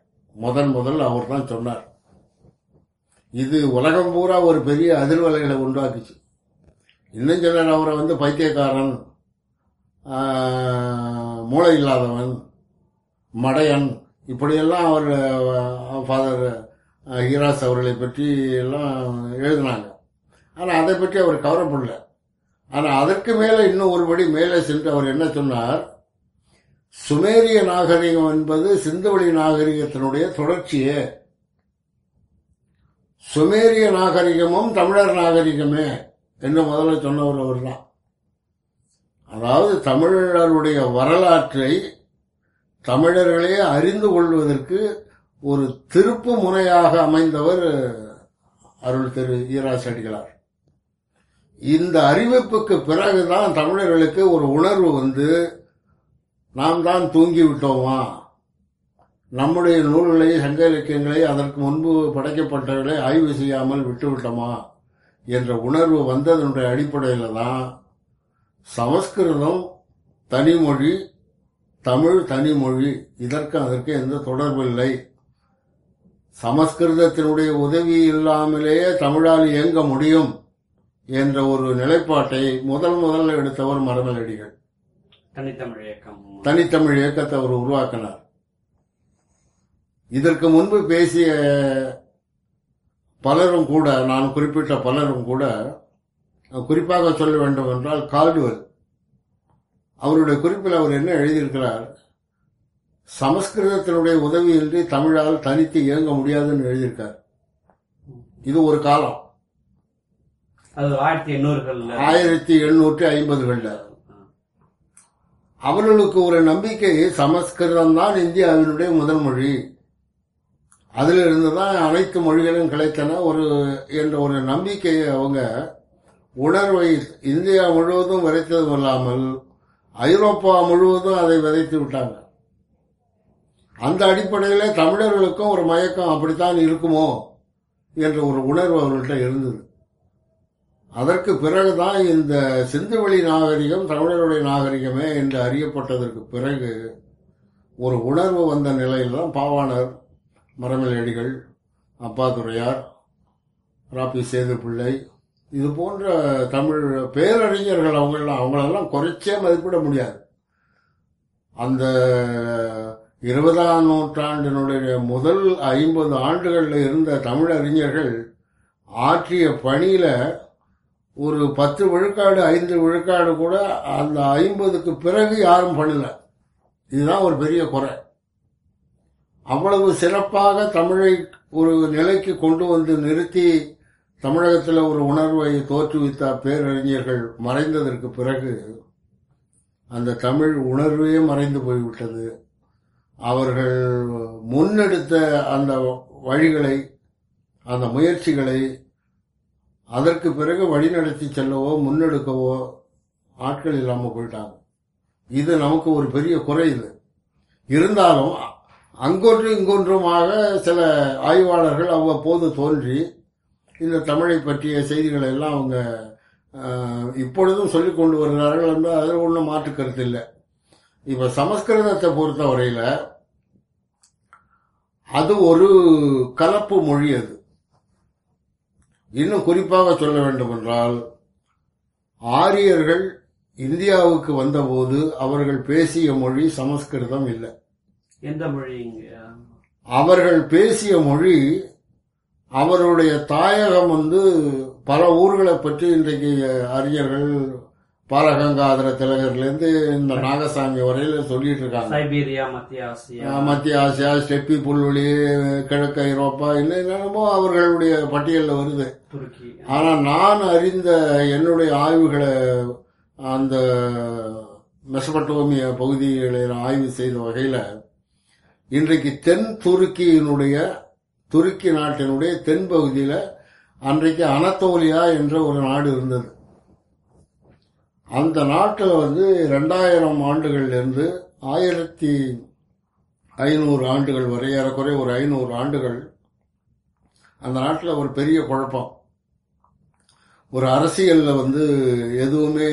முதன் முதல் அவர் தான் சொன்னார். இது உலகம் பூரா ஒரு பெரிய அதிர்வலைகளை உண்டாக்குச்சு. இன்னும் சிலர் அவரை வந்து பைத்தியக்காரன் மூளை இல்லாதவன் மடையன் இப்படியெல்லாம் அவர் ஃபாதர் ஹீராஸ் அவர்களை பற்றி எல்லாம் எழுதினாங்க. ஆனால் அதை பற்றி அவர் கவரப்படல ஆனால் அதற்கு மேலே இன்னும் ஒருபடி மேலே சென்று அவர் என்ன சொன்னார்? சுமேரிய நாகரிகம் என்பது சிந்துவெளி நாகரிகத்தினுடைய தொடர்ச்சியே. சுமேரிய நாகரிகமும் தமிழர் நாகரிகமே. என்று முதல்ல சொன்னவர் அவர்தான். அதாவது தமிழருடைய வரலாற்றை தமிழர்களே அறிந்து கொள்வதற்கு ஒரு திருப்பு முனையாக அமைந்தவர் அருள் திரு ஈராசடிகளார். இந்த அறிவிப்புக்கு பிறகுதான் தமிழர்களுக்கு ஒரு உணர்வு வந்து நாம் தான் தூங்கி விட்டோமா நம்முடைய நூல்களை சங்க இலக்கியங்களை அதற்கு முன்பு படைக்கப்பட்டவர்களை ஆய்வு செய்யாமல் விட்டுவிட்டோமா? என்ற உணர்வு வந்ததனுடைய அடிப்படையில் தான் சமஸ்கிருதம் தனிமொழி தமிழ் தனிமொழி இதற்கு அதற்கு எந்த தொடர்பு இல்லை. சமஸ்கிருதத்தினுடைய உதவி இல்லாமலேயே தமிழால் இயங்க முடியும் என்ற ஒரு நிலைப்பாட்டை முதல் முதல்ல எடுத்தவர் மரமலடிகள் தனித்தமிழ் இயக்கம். தனித்தமிழ் இயக்கத்தை அவர் உருவாக்கினார். இதற்கு முன்பு பேசிய பலரும் கூட நான் குறிப்பிட்ட பலரும் கூட குறிப்பாக சொல்ல வேண்டும் என்றால் கால்டுவெல். அவருடைய குறிப்பில் அவர் என்ன எழுதியிருக்கிறார்? சமஸ்கிருதத்தினுடைய உதவியின்றி தமிழால் தனித்து இயங்க முடியாதுன்னு எழுதியிருக்கார். இது ஒரு காலம். அது ஆயிரத்தி எண்ணூறுகள்ல. ஆயிரத்தி எண்ணூற்றி ஐம்பதுகள்ல. அவர்களுக்கு ஒரு நம்பிக்கை சமஸ்கிருதம் தான் இந்தியாவினுடைய முதல் மொழி. அதிலிருந்து தான் அனைத்து மொழிகளும் கிடைத்தன. ஒரு என்ற ஒரு நம்பிக்கையை அவங்க உணர்வை இந்தியா முழுவதும் விதைத்ததும் இல்லாமல் ஐரோப்பா முழுவதும் அதை விதைத்து விட்டாங்க. அந்த அடிப்படையில் தமிழர்களுக்கும் ஒரு மயக்கம் அப்படித்தான் இருக்குமோ என்ற ஒரு உணர்வு அவர்கள்ட்ட இருந்தது. அதற்கு பிறகுதான் இந்த சிந்துவெளி நாகரிகம் தமிழருடைய நாகரிகமே என்று அறியப்பட்டதற்கு பிறகு ஒரு உணர்வு வந்த நிலையில்தான் பாவாணர் மரமலடிகள் அப்பாதுரையார் ராபி சேது பிள்ளை இது போன்ற தமிழ் பேரறிஞர்கள் அவங்களெல்லாம் அவங்களெல்லாம் குறைச்சே மதிப்பிட முடியாது. அந்த இருபதாம் நூற்றாண்டினுடைய முதல் ஐம்பது ஆண்டுகளில் இருந்த தமிழறிஞர்கள் ஆற்றிய பணியில் ஒரு பத்து விழுக்காடு ஐந்து விழுக்காடு கூட அந்த ஐம்பதுக்கு பிறகு யாரும் பண்ணல. இதுதான் ஒரு பெரிய குறை. அவ்வளவு சிறப்பாக தமிழை ஒரு நிலைக்கு கொண்டு வந்து நிறுத்தி தமிழகத்தில் ஒரு உணர்வை தோற்றுவித்த பேரறிஞர்கள் மறைந்ததற்கு பிறகு அந்த தமிழ் உணர்வே மறைந்து போய்விட்டது. அவர்கள் முன்னெடுத்த அந்த வழிகளை அந்த முயற்சிகளை அதற்கு பிறகு வழிநடத்தி செல்லவோ முன்னெடுக்கவோ ஆட்கள் இல்லாமல் போயிட்டாங்க. இது நமக்கு ஒரு பெரிய குறை இது. இருந்தாலும் அங்கொன்று இங்கொன்றுமாக சில ஆய்வாளர்கள் அவ்வப்போது தோன்றி இந்த தமிழை பற்றிய செய்திகளை எல்லாம் அவங்க இப்பொழுதும் சொல்லி கொண்டு வருகிறார்கள் என்று அதில் ஒன்றும் மாற்று கருத்து இல்லை. இப்போ சமஸ்கிருதத்தை பொறுத்த வரையில் அது ஒரு கலப்பு மொழி அது. இன்னும் குறிப்பாக சொல்ல வேண்டும் என்றால் ஆரியர்கள் இந்தியாவுக்கு வந்தபோது அவர்கள் பேசிய மொழி சமஸ்கிருதம் இல்லை. எந்த மொழி அவர்கள் பேசிய மொழி அவருடைய தாயகம் வந்து பல ஊர்களை பற்றி இன்றைக்கு அறிஞர்கள் பாலகங்காதர திலகர்லேருந்து இந்த நாகசாமி வரையில சொல்லிட்டு இருக்காங்க. சைபீரியா மத்திய ஆசியா. மத்திய ஆசியா ஸ்டெப்பி புல்வெளி கிழக்கு ஐரோப்பா என்னென்னமோ அவர்களுடைய பட்டியலில் வருது. துருக்கி. ஆனா நான் அறிந்த என்னுடைய ஆய்வுகளை அந்த மெசபட்டோமிய பகுதிகளை ஆய்வு செய்த வகையில் இன்றைக்கு தென் துருக்கியினுடைய துருக்கி நாட்டினுடைய தென் பகுதியில் அன்றைக்கு அனத்தோலியா என்ற ஒரு நாடு இருந்தது. அந்த நாட்டில் வந்து ரெண்டாயிரம் ஆண்டுகள்லேருந்து ஆயிரத்தி ஐநூறு ஆண்டுகள் வரை ஏறக்குறைய ஒரு ஐநூறு ஆண்டுகள் அந்த நாட்டில் ஒரு பெரிய குழப்பம். ஒரு அரசியலில் வந்து எதுவுமே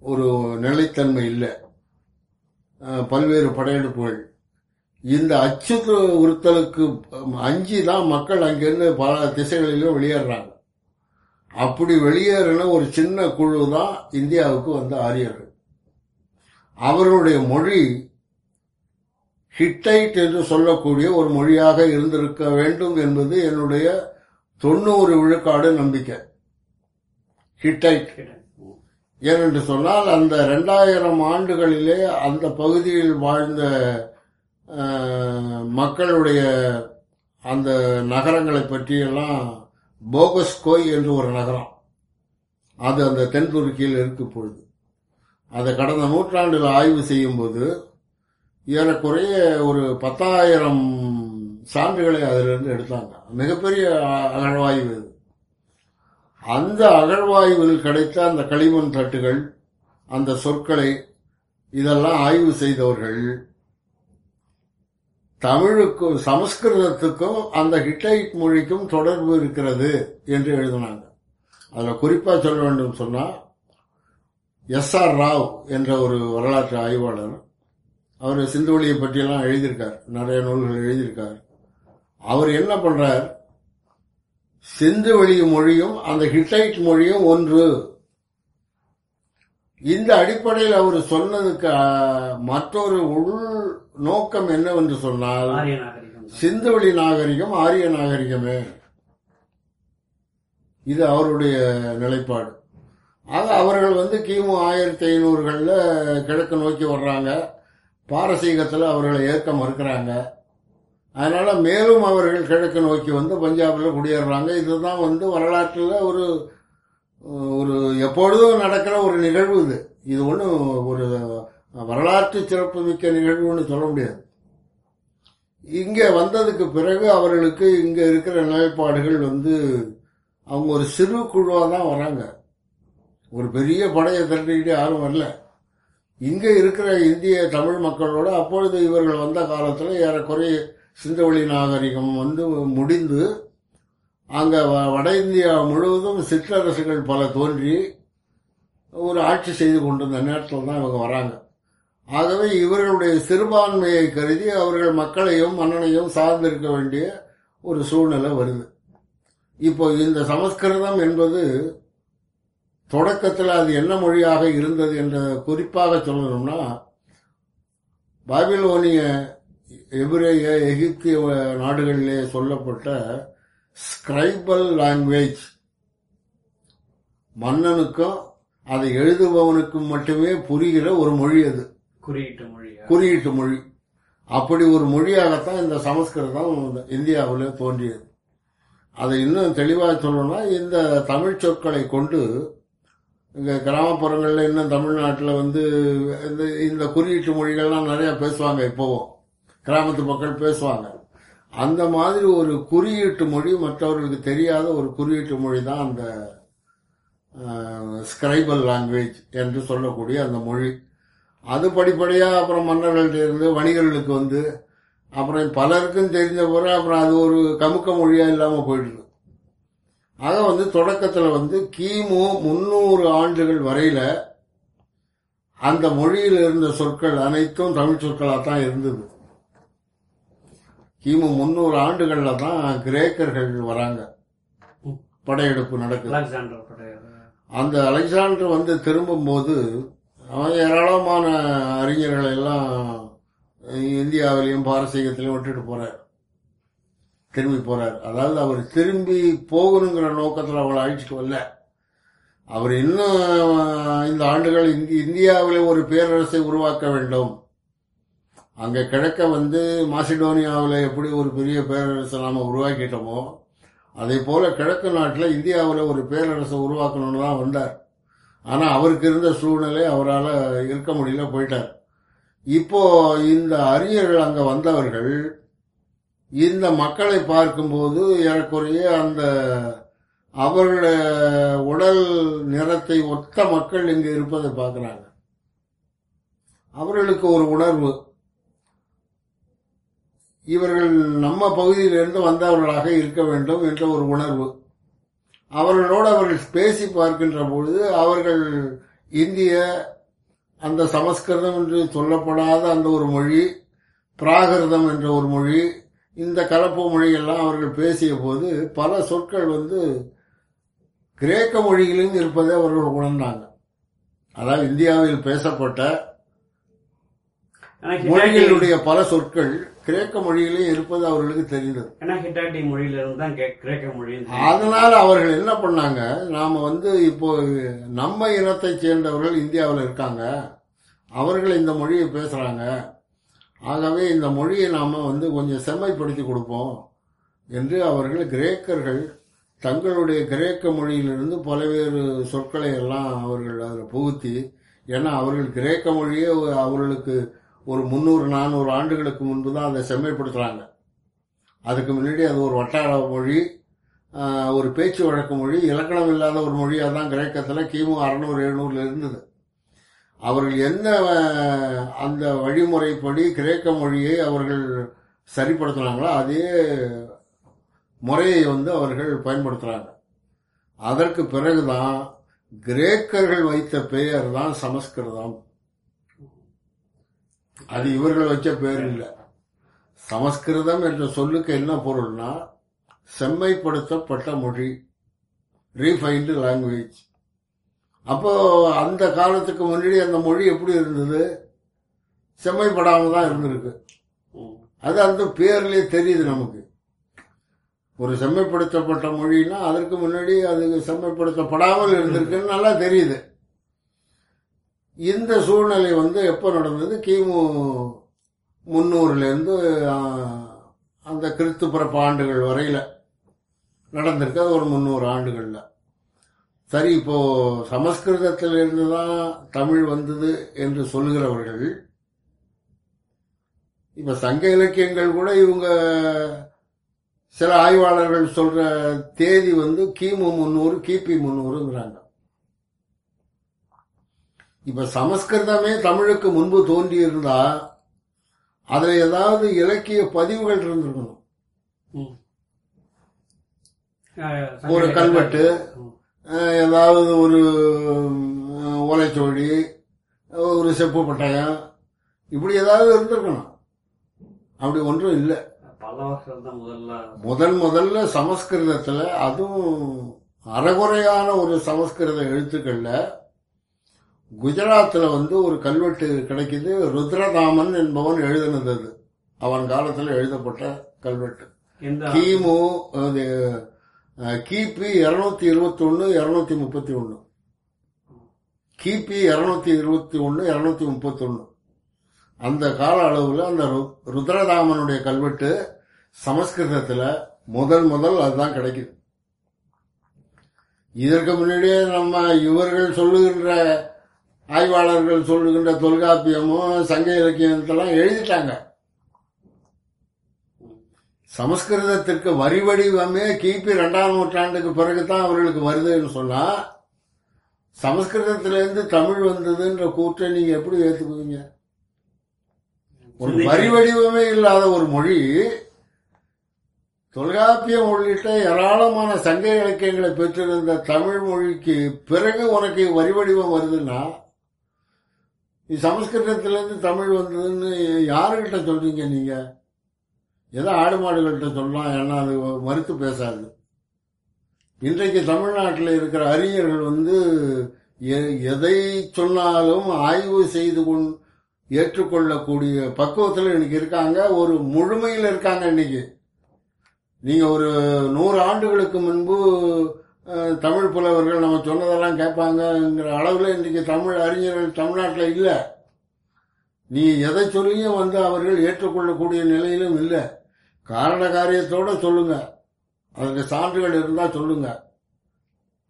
ஒரு நிலைத்தன்மை இல்லை. பல்வேறு படையெடுப்புகள். இந்த அச்சு உறுத்தலுக்கு அஞ்சு தான் மக்கள் அங்கிருந்து பல திசைகளிலும் வெளியேறாங்க. அப்படி வெளியேறின ஒரு சின்ன குழு தான் இந்தியாவுக்கு வந்த ஆரியர்கள். அவர்களுடைய மொழி ஹிட்டைட் என்று சொல்லக்கூடிய ஒரு மொழியாக இருந்திருக்க வேண்டும் என்பது என்னுடைய தொண்ணூறு விழுக்காடு நம்பிக்கை. ஹிட்டைட். ஏனென்று சொன்னால் அந்த ரெண்டாயிரம் ஆண்டுகளிலே அந்த பகுதியில் வாழ்ந்த மக்களுடைய அந்த நகரங்களை பற்றியெல்லாம் போகஸ்கோய் என்று ஒரு நகரம். அது அந்த தென் துருக்கியில் இருக்கு பொழுது. அதை கடந்த நூற்றாண்டில் ஆய்வு செய்யும்போது ஏறக்குறைய ஒரு பத்தாயிரம் சான்றுகளை அதிலிருந்து எடுத்தாங்க. மிகப்பெரிய அ- அகழ்வாய்வு இது. அந்த அகழ்வாய்வில் கிடைத்த அந்த களிமண் தட்டுகள் அந்த சொற்களை இதெல்லாம் ஆய்வு செய்தவர்கள் தமிழுக்கும் சமஸ்கிருதத்துக்கும் அந்த ஹிட்டைட் மொழிக்கும் தொடர்பு இருக்கிறது என்று எழுதினாங்க. அதில் குறிப்பாக சொல்ல வேண்டும் சொன்னால் எஸ் ஆர் ராவ் என்ற ஒரு வரலாற்று ஆய்வாளர் அவர் சிந்துவெளியை பற்றியெல்லாம் எழுதியிருக்கார். நிறைய நூல்கள் எழுதியிருக்கார். அவர் என்ன பண்றார்? சிந்துவெளி மொழியும் அந்த ஹிட்டைட் மொழியும் ஒன்று. இந்த அடிப்படையில் அவர் சொன்னதுக்கு மற்றொரு உள் நோக்கம் என்னவென்று சொன்னால் சிந்துவெளி நாகரிகம் ஆரிய நாகரிகமே. இது அவருடைய நிலைப்பாடு. ஆக அவர்கள் வந்து கிமு ஆயிரத்தி ஐநூறுகள்ல கிழக்கு நோக்கி வர்றாங்க. பாரசீகத்தில் அவர்களை ஏற்க மறுக்கிறாங்க. அதனால மேலும் அவர்கள் கிழக்கு நோக்கி வந்து பஞ்சாபில் குடியேறுறாங்க. இதுதான் வந்து வரலாற்றில் ஒரு ஒரு எப்பொழுதும் நடக்கிற ஒரு நிகழ்வு இது. இது ஒன்றும் ஒரு வரலாற்று சிறப்புமிக்க நிகழ்வுன்னு சொல்ல முடியாது. இங்கே வந்ததுக்கு பிறகு அவர்களுக்கு இங்கே இருக்கிற நிலைப்பாடுகள் வந்து அவங்க ஒரு சிறு குழுவாக தான் வராங்க. ஒரு பெரிய படையை திரட்டிக்கிட்டு யாரும் வரல. இங்கே இருக்கிற இந்திய தமிழ் மக்களோட அப்பொழுது இவர்கள் வந்த காலத்தில் ஏறக்குறைய சிந்தவெளி நாகரிகம் வந்து முடிந்து அங்க வ- வட இந்தியா முழுவதும் சிற்றரசுகள் பல தோன்றி ஒரு ஆட்சி செய்து கொண்டிருந்த நேரத்தில் தான் இவங்க வராங்க. ஆகவே இவர்களுடைய சிறுபான்மையை கருதி அவர்கள் மக்களையும் மன்னனையும் சார்ந்திருக்க வேண்டிய ஒரு சூழ்நிலை வருது. இப்போ இந்த சமஸ்கிருதம் என்பது தொடக்கத்தில் அது என்ன மொழியாக இருந்தது என்ற குறிப்பாக சொல்லணும்னா பாபிலோனிய எபிரேய எகிப்திய நாடுகளிலே சொல்லப்பட்ட ஸ்கிரைபல் லாங்குவேஜ் மன்னனுக்கும் அதை எழுதுபவனுக்கும் மட்டுமே புரிகிற ஒரு மொழி அது. குறியீட்டு மொழியா குறியீட்டு மொழி. அப்படி ஒரு மொழியாகத்தான் இந்த சமஸ்கிருதம் இந்தியாவில் தோன்றியது. அதை இன்னும் தெளிவாக சொல்லணும்னா இந்த தமிழ் சொற்களை கொண்டு இங்க கிராமப்புறங்களில் இன்னும் தமிழ்நாட்டில் வந்து இந்த இந்த குறியீட்டு மொழிகள்லாம் நிறைய பேசுவாங்க இப்போவும். கிராமத்து மக்கள் பேசுவாங்க. அந்த மாதிரி ஒரு குறியீட்டு மொழி மற்றவர்களுக்கு தெரியாத ஒரு குறியீட்டு மொழி தான் அந்த ஸ்கிரைபல் லாங்குவேஜ் என்று சொல்லக்கூடிய அந்த மொழி. அது படிப்படியாக அப்புறம் மன்னர்கள்ட்ட இருந்து வணிகர்களுக்கு வந்து அப்புறம் பலருக்கும் தெரிஞ்ச பிறகு அப்புறம் அது ஒரு கமுக்க மொழியாக இல்லாமல் போயிடுது. ஆக வந்து தொடக்கத்தில் வந்து கிமு முன்னூறு ஆண்டுகள் வரையில் அந்த மொழியில் இருந்த சொற்கள் அனைத்தும் தமிழ் சொற்களாக தான் இருந்தது. கிமு முன்னூறு ஆண்டுகள்ல தான் கிரேக்கர்கள் வராங்க. படையெடுப்பு நடக்குது. அந்த அலெக்சாண்டர் வந்து திரும்பும்போது அவன் ஏராளமான அறிஞர்களை எல்லாம் இந்தியாவிலையும் பாரசீகத்திலையும் விட்டுட்டு போறார். திரும்பி போறார். அதாவது அவர் திரும்பி போகணுங்கிற நோக்கத்தில் அவளை அழைச்சிட்டு வரல. அவர் இன்னும் இந்த ஆண்டுகள் இந்தி- இந்தியாவிலே ஒரு பேரரசை உருவாக்க வேண்டும். அங்க கிழக்க வந்து மாசிடோனியாவில் எப்படி ஒரு பெரிய பேரரசை நாம உருவாக்கிட்டோமோ அதே போல கிழக்கு நாட்டில் இந்தியாவில் ஒரு பேரரசை உருவாக்கணும்னு தான் வந்தார். ஆனால் அவருக்கு இருந்த சூழ்நிலை அவரால் இருக்க முடியல போயிட்டார். இப்போ இந்த அறிஞர்கள் அங்கே வந்தவர்கள் இந்த மக்களை பார்க்கும்போது ஏறக்குறைய அந்த அவர்களுடைய உடல் நிறத்தை ஒத்த மக்கள் இங்கு இருப்பதை பார்க்குறாங்க. அவர்களுக்கு ஒரு உணர்வு. இவர்கள் நம்ம பகுதியிலிருந்து வந்தவர்களாக இருக்க வேண்டும் என்ற ஒரு உணர்வு. அவர்களோடு அவர்கள் பேசி பார்க்கின்ற பொழுது அவர்கள் இந்திய அந்த சமஸ்கிருதம் என்று சொல்லப்படாத அந்த ஒரு மொழி பிராகிருதம் என்ற ஒரு மொழி இந்த கலப்பு மொழியெல்லாம் அவர்கள் பேசிய போது பல சொற்கள் வந்து கிரேக்க மொழியிலும் இருப்பதை அவர்கள் உணர்ந்தாங்க. அதாவது இந்தியாவில் பேசப்பட்ட மொழிகளுடைய பல சொற்கள் கிரேக்க மொழியிலே இருப்பது அவர்களுக்கு தெரிந்தது. ஏன்னா ஹிட்டாட்டி மொழியில இருந்து தான் கிரேக்க மொழி அதனால அவர்கள் என்ன பண்ணாங்க நாம வந்து இப்போ நம்ம இனத்தைச் சேர்ந்தவர்கள் இந்தியாவில் இருக்காங்க. அவர்கள் இந்த மொழியை பேசுறாங்க. ஆகவே இந்த மொழியை நாம வந்து கொஞ்சம் செம்மைப்படுத்தி கொடுப்போம் என்று அவர்கள் கிரேக்கர்கள் தங்களுடைய கிரேக்க மொழியிலிருந்து பல்வேறு சொற்களை எல்லாம் அவர்கள் அதில் புகுத்தி ஏன்னா அவர்கள் கிரேக்க மொழியே அவர்களுக்கு ஒரு முந்நூறு நானூறு ஆண்டுகளுக்கு முன்பு தான் அதை செம்மைப்படுத்துகிறாங்க அதுக்கு முன்னாடி அது ஒரு வட்டார மொழி ஒரு பேச்சு வழக்கு மொழி இலக்கணம் இல்லாத ஒரு மொழியாக தான் கிரேக்கத்தில் கிமு அறநூறு எழுநூறுல இருந்தது. அவர்கள் என்ன அந்த வழிமுறைப்படி கிரேக்க மொழியை அவர்கள் சரிப்படுத்தினாங்களோ அதே முறையை வந்து அவர்கள் பயன்படுத்துகிறாங்க அதற்கு பிறகுதான் கிரேக்கர்கள் வைத்த பெயர் தான் சமஸ்கிருதம். அது இவர்கள் வச்ச பேர் இல்லை சமஸ்கிருதம் என்ற சொல்லுக்கு என்ன பொருள்னா செம்மைப்படுத்தப்பட்ட மொழி ரீஃபைன்டு லாங்குவேஜ் அப்போ அந்த காலத்துக்கு முன்னாடி அந்த மொழி எப்படி இருந்தது? செம்மைப்படாமல் தான் இருந்திருக்கு. அது அந்த பேர்லயே தெரியுது நமக்கு. ஒரு செம்மைப்படுத்தப்பட்ட மொழின்னா அதற்கு முன்னாடி அது செம்மைப்படுத்தப்படாமல் இருந்திருக்குன்னு நல்லா தெரியுது. இந்த சூழ்நிலை வந்து எப்போ நடந்தது? கிமு முன்னூறுலேருந்து அந்த கிறித்து பிறப்பு ஆண்டுகள் வரையில் நடந்திருக்கு. அது ஒரு முந்நூறு ஆண்டுகளில். சரி இப்போ சமஸ்கிருதத்திலிருந்து தான் தமிழ் வந்தது என்று சொல்லுகிறவர்கள் இப்போ சங்க இலக்கியங்கள் கூட இவங்க சில ஆய்வாளர்கள் சொல்ற தேதி வந்து கிமு முன்னூறு கிபி முன்னூறுங்கிறாங்க. இப்ப சமஸ்கிருதமே தமிழுக்கு முன்பு தோன்றி இருந்தா அதுல ஏதாவது இலக்கிய பதிவுகள் இருந்திருக்கணும். ஒரு கல்வெட்டு. ஏதாவது ஒரு உம், ஓலைச்சுவடி ஒரு செப்பு பட்டயம் இப்படி ஏதாவது இருந்திருக்கணும். அப்படி ஒன்றும் இல்லை. பல வருஷம் தான் முதல்ல. முதல் முதல்ல சமஸ்கிருதத்துல அதுவும் அறகுறையான ஒரு சமஸ்கிருத எழுத்துக்கள்ல குஜராத்ல வந்து ஒரு கல்வெட்டு கிடைக்குது. ருத்ரதாமன் என்பவன் எழுதினது. அது அவன் காலத்துல எழுதப்பட்ட கல்வெட்டு. கிமு கிபி இருநூத்தி இருபத்தி ஒன்னு இருநூத்தி முப்பத்தி ஒன்னு கிபி இருநூத்தி இருபத்தி ஒன்னு இருநூத்தி முப்பத்தி ஒன்னு அந்த கால அளவுல அந்த ருத்ரதாமனுடைய கல்வெட்டு சமஸ்கிருதத்துல முதல் முதல் அதுதான் கிடைக்குது. இதற்கு முன்னாடியே நம்ம இவர்கள் சொல்லுகின்ற ஆய்வாளர்கள் சொல்லுகின்ற தொல்காப்பியமும் சங்க இலக்கியத்தெல்லாம் எழுதிட்டாங்க. சமஸ்கிருதத்திற்கு வரி வடிவமே கிபி இரண்டாம் நூற்றாண்டுக்கு பிறகுதான் அவர்களுக்கு வருதுன்னு சொன்னா சமஸ்கிருதத்திலிருந்து தமிழ் வந்ததுன்ற கூற்றை நீங்க எப்படி ஏத்துக்குவீங்க? ஒரு வரி வடிவமே இல்லாத ஒரு மொழி தொல்காப்பியம் உள்ளிட்ட ஏராளமான சங்க இலக்கியங்களை பெற்றிருந்த தமிழ் மொழிக்கு பிறகு உனக்கு வரி வடிவம் வருதுன்னா சமஸ்கிருதத்திலேருந்து தமிழ் வந்ததுன்னு யாருகிட்ட சொல்றீங்க நீங்க? ஏதோ ஆடு மாடுகள்கிட்ட சொல்லலாம் ஏன்னா அது மறுத்து பேசாது. இன்றைக்கு தமிழ்நாட்டில் இருக்கிற அறிஞர்கள் வந்து எ- எதை சொன்னாலும் ஆய்வு செய்து கொண் ஏற்றுக்கொள்ளக்கூடிய பக்குவத்தில் இன்னைக்கு இருக்காங்க. ஒரு முழுமையில் இருக்காங்க இன்னைக்கு. நீங்க ஒரு நூறு ஆண்டுகளுக்கு முன்பு தமிழ் புலவர்கள் நம்ம சொன்னதெல்லாம் கேட்பாங்கங்கிற அளவில் இன்றைக்கு தமிழ் அறிஞர்கள் தமிழ்நாட்டில் இல்லை. நீ எதை சொல்லியும் வந்து அவர்கள் ஏற்றுக்கொள்ளக்கூடிய நிலையிலும் இல்லை. காரண காரியத்தோட சொல்லுங்க. அதுக்கு சான்றுகள் இருந்தால் சொல்லுங்க.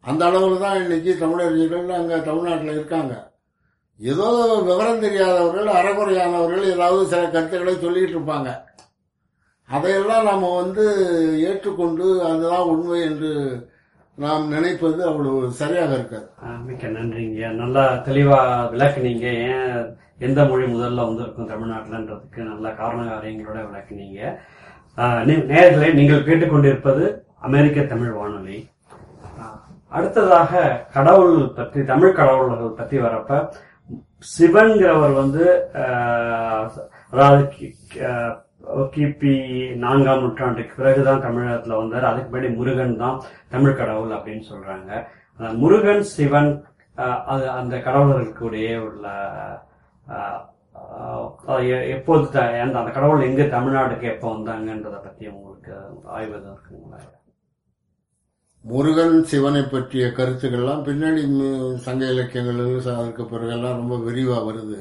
அந்த அளவில் தான் இன்னைக்கு தமிழறிஞர்கள் அங்கே தமிழ்நாட்டில் இருக்காங்க. ஏதோ விவரம் தெரியாதவர்கள் அறகுறையானவர்கள் ஏதாவது சில கருத்துக்களை சொல்லிட்டு இருப்பாங்க. அதையெல்லாம் நம்ம வந்து ஏற்றுக்கொண்டு அதுதான் உண்மை என்று நாம் நினைப்பது அவ்வளவு சரியாக இருக்காது. மிக்க நன்றிங்க. நல்லா தெளிவா விளக்குனீங்க. ஏன் எந்த மொழி முதல்ல வந்திருக்கும் தமிழ்நாட்டிலன்றதுக்கு நல்ல காரண காரியங்களோட விளக்குனீங்க ஆஹ் நீங்கள் கேட்டுக்கொண்டிருப்பது அமெரிக்க தமிழ் வானொலி. ஆஹ் அடுத்ததாக கடவுள் பற்றி தமிழ் கடவுள்கள் பற்றி வரப்ப சிவன்கிறவர் வந்து அதாவது ஆஹ், கிபி நான்காம் நூற்றாண்டுக்கு பிறகுதான் தமிழகத்துல வந்தார். அதுக்கு முன்னாடி முருகன் தான் தமிழ் கடவுள் அப்படின்னு சொல்றாங்க. முருகன் சிவன் அது அந்த கடவுளர்களுக்குடைய உள்ள ஆஹ், எ- எப்போது அந்த அந்த கடவுள் எங்க தமிழ்நாட்டுக்கு எப்போ வந்தாங்கன்றத பத்தி உங்களுக்கு ஆய்வு தான் இருக்குங்களா? முருகன் சிவனை பற்றிய கருத்துக்கள்லாம் பின்னாடி சங்க இலக்கியங்கள் அதற்கு பிறகெல்லாம் ரொம்ப விரிவா வருது.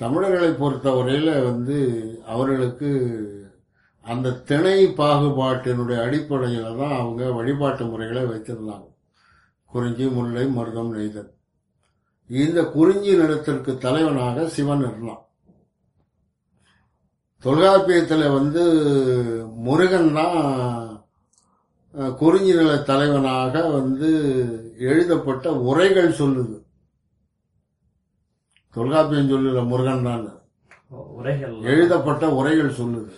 தமிழர்களை பொறுத்தவரையில் வந்து அவர்களுக்கு அந்த திணை பாகுபாட்டினுடைய அடிப்படையில் தான் அவங்க வழிபாட்டு முறைகளை வைத்திருந்தாங்க. குறிஞ்சி முல்லை மருதம் நெய்தல். இந்த குறிஞ்சி நிலத்திற்கு தலைவனாக சிவன் இருந்தான். தொல்காப்பியத்தில் வந்து முருகன் தான் குறிஞ்சி நில தலைவனாக வந்து எழுதப்பட்ட உரைகள் சொல்லுது. தொல்காப்பியம் சொல்லல முருகன் தான். உரைகள். எழுதப்பட்ட உரைகள் சொல்லுது.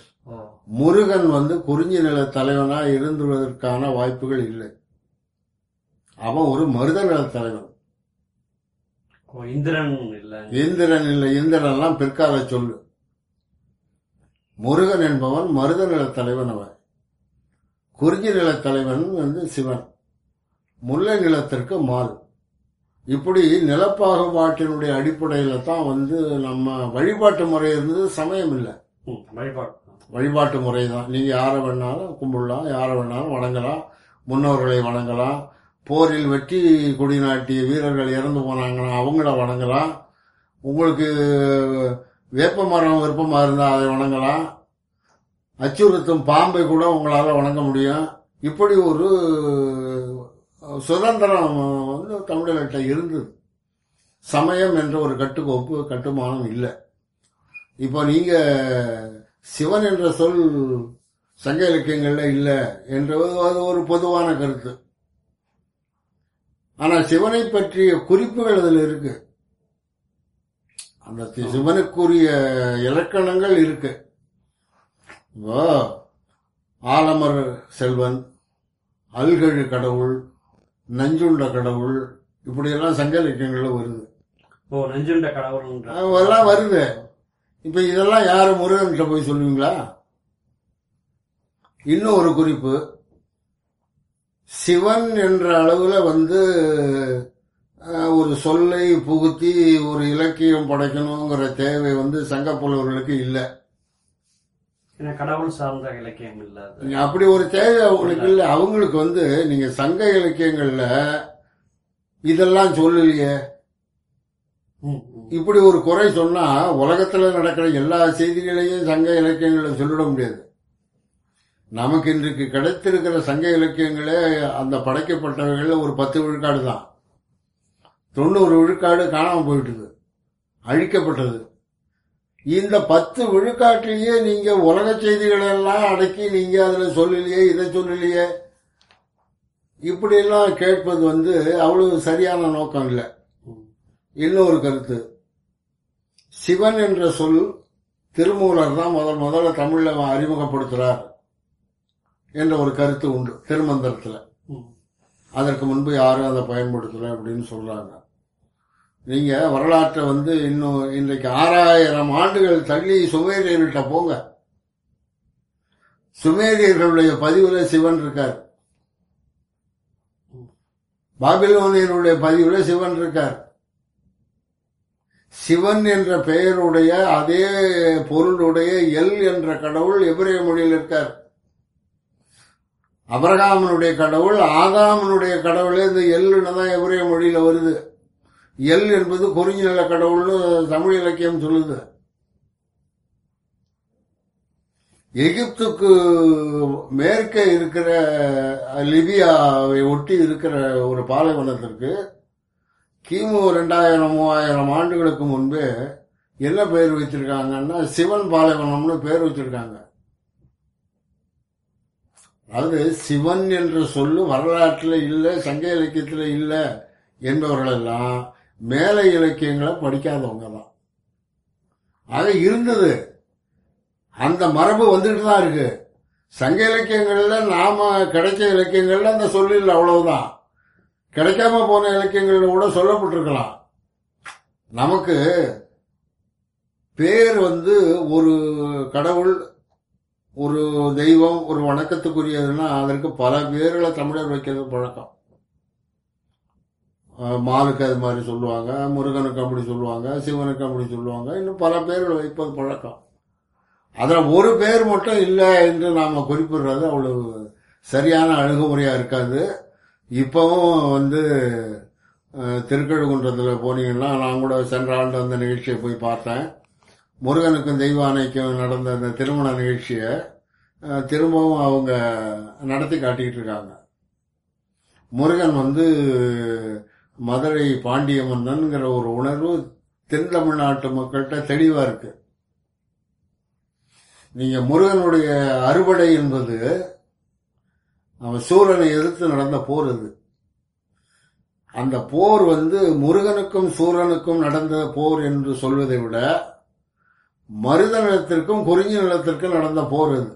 முருகன் வந்து குறிஞ்சி நில தலைவனா இருந்துவதற்கான வாய்ப்புகள் இல்லை. அவன் ஒரு மருத நில தலைவன். ஓ, இந்திரன் இல்ல. இந்திரன் இல்லை இந்திரன்லாம் பிற்கால சொல்லு. முருகன் என்பவன் மருத நில தலைவன் அவன். குறிஞ்சி நில தலைவன் வந்து சிவன். முல்லை நிலத்திற்கு மால் இப்படி நிலப்பாகுபாட்டினுடைய அடிப்படையில தான் வந்து நம்ம வழிபாட்டு முறை இருந்தது சமயம் இல்லை வழிபாடு. வழிபாட்டு முறை தான். நீங்க யாரை வேணாலும் கும்பிடலாம் யாரை வேணாலும் வணங்கலாம் முன்னோர்களை வணங்கலாம் போரில் வெற்றி கொடி நாட்டிய வீரர்கள் இறந்து போனாங்கன்னா அவங்கள வணங்கலாம். உங்களுக்கு வேப்ப மரம் விருப்பமா இருந்தா அதை வணங்கலாம். அச்சுறுத்தும் பாம்பை கூட உங்களால வணங்க முடியும். இப்படி ஒரு சுதந்திரம் வந்து தமிழர்கிட்ட இருந்தது. சமயம் என்ற ஒரு கட்டுக்கோப்பு கட்டுமானம் இல்லை. இப்போ நீங்க சிவன் என்ற சொல் சங்க இலக்கியங்கள்ல இல்லை என்றது அது ஒரு பொதுவான கருத்து. ஆனால் சிவனை பற்றிய குறிப்புகள் அதில் இருக்கு. அந்த சிவனுக்குரிய இலக்கணங்கள் இருக்கு. ஆலமர் செல்வன் அல்கழு கடவுள் நஞ்சுண்ட கடவுள் இப்படியெல்லாம் சங்க இலக்கியங்கள்ல வருது. ஓ நெஞ்சுண்ட கடவுள்ன்ற. அதெல்லாம் வருது. இப்ப இதெல்லாம் யாரு முருகன்கிட்ட போய் சொல்லுவீங்களா? இன்னும் ஒரு குறிப்பு. சிவன் என்ற அளவுல வந்து ஒரு சொல்லை புகுத்தி ஒரு இலக்கியம் படைக்கணுங்கிற தேவை வந்து சங்க புலவர்களுக்கு இல்லை. கடவுள் சார்ந்த இலக்கியம் இல்ல அது. அப்படி ஒரு தேவை அவங்களுக்கு இல்லை. அவங்களுக்கு வந்து நீங்க சங்க இலக்கியங்கள்ல இதெல்லாம் சொல்லலையே. இப்படி ஒரு குறை சொன்னா உலகத்துல நடக்கிற எல்லா செய்திகளையும் சங்க இலக்கியங்களை சொல்லிட முடியாது. நமக்கு இன்றைக்கு கிடைத்திருக்கிற சங்க இலக்கியங்களே அந்த படைக்கப்பட்டவைகள்ல ஒரு பத்து விழுக்காடு தான். தொண்ணூறு விழுக்காடு காணாம போயிட்டுது. அழிக்கப்பட்டது. இந்த பத்து விழுக்காட்டிலேயே நீங்க உலக செய்திகளை எல்லாம் அடக்கி நீங்க அதுல சொல்லலையே இதை சொல்லலையே இப்படி எல்லாம் கேட்பது வந்து அவ்வளவு சரியான நோக்கம் இல்லை. இன்னொரு கருத்து சிவன் என்ற சொல் திருமூலர் தான் முதல் முதல்ல தமிழ்ல அறிமுகப்படுத்துறார் என்ற ஒரு கருத்து உண்டு திருமந்திரத்துல. அதற்கு முன்பு யாரும் அதை பயன்படுத்தல அப்படின்னு சொல்றாங்க நீங்க வரலாற்றை வந்து இன்னும் இன்றைக்கு ஆறாயிரம் ஆண்டுகள் தள்ளி சுமேரியர்கிட்ட போங்க. சுமேரியர்களுடைய பதிவுல சிவன் இருக்கார். பாபிலோனியனுடைய பதிவுல சிவன் இருக்கார். சிவன் என்ற பெயருடைய அதே பொருளுடைய எல் என்ற கடவுள் எபிரே மொழியில் இருக்கார். அபரகாமனுடைய கடவுள் ஆதாமனுடைய கடவுளே இந்த எல்லுன்னு தான் எபிரே மொழியில வருது. எல் என்பது குறிஞ்சி நில கடவுள்னு தமிழ் இலக்கியம் சொல்லுது. எகிப்துக்கு மேற்கே இருக்கிற லிபியாவை ஒட்டி இருக்கிற ஒரு பாலைவனத்திற்கு கிமு ரெண்டாயிரம் மூவாயிரம் ஆண்டுகளுக்கு முன்பே என்ன பெயர் வச்சிருக்காங்கன்னா சிவன் பாலைவனம்னு பேர் வச்சிருக்காங்க. அதாவது சிவன் என்ற சொல்லு வரலாற்றில் இல்லை சங்க இலக்கியத்தில் இல்லை என்பவர்கள் எல்லாம் மேலை இலக்கியங்களை படிக்காதவங்க தான். ஆக இருந்தது. அந்த மரபு வந்துட்டு தான் இருக்கு. சங்க இலக்கியங்கள்ல நாம கிடைச்ச இலக்கியங்கள்ல அந்த சொல்லில் அவ்வளவுதான். கிடைக்காம போன இலக்கியங்கள்ல கூட சொல்லப்பட்டிருக்கலாம். நமக்கு பேர் வந்து ஒரு கடவுள் ஒரு தெய்வம் ஒரு வணக்கத்துக்குரியதுன்னா அதற்கு பல பேர்களை தமிழர் வைக்கிறது பழக்கம். மாலுக்கு அது மாதிரி சொல்லுவாங்க முருகனுக்கு அப்படி சொல்லுவாங்க சிவனுக்கு அப்படி சொல்லுவாங்க. இன்னும் பல பேர்கள் வைப்பது பழக்கம். அதில் ஒரு பேர் மட்டும் இல்லை என்று நாம் குறிப்பிடுறது அவ்வளவு சரியான அணுகுமுறையாக இருக்காது. இப்போவும் வந்து திருக்கழுகுன்றத்தில் போனீங்கன்னா நான் கூட சென்ற ஆண்டு அந்த நிகழ்ச்சியை போய் பார்த்தேன். முருகனுக்கும் தெய்வானைக்கும் நடந்த அந்த திருமண நிகழ்ச்சியை திரும்பவும் அவங்க நடத்தி காட்டிக்கிட்டு இருக்காங்க. முருகன் வந்து மதுரை பாண்டிய மன்னன்கிற ஒரு உணர்வு தென் தமிழ்நாட்டு மக்கள்கிட்ட தெளிவா இருக்கு. நீங்க முருகனுடைய அறுவடை என்பது அவன் சூரனை எதிர்த்து நடந்த போர் அது. அந்த போர் வந்து முருகனுக்கும் சூரனுக்கும் நடந்த போர் என்று சொல்வதை விட மருத நிலத்திற்கும் குறிஞ்சி நிலத்திற்கும் நடந்த போர் அது.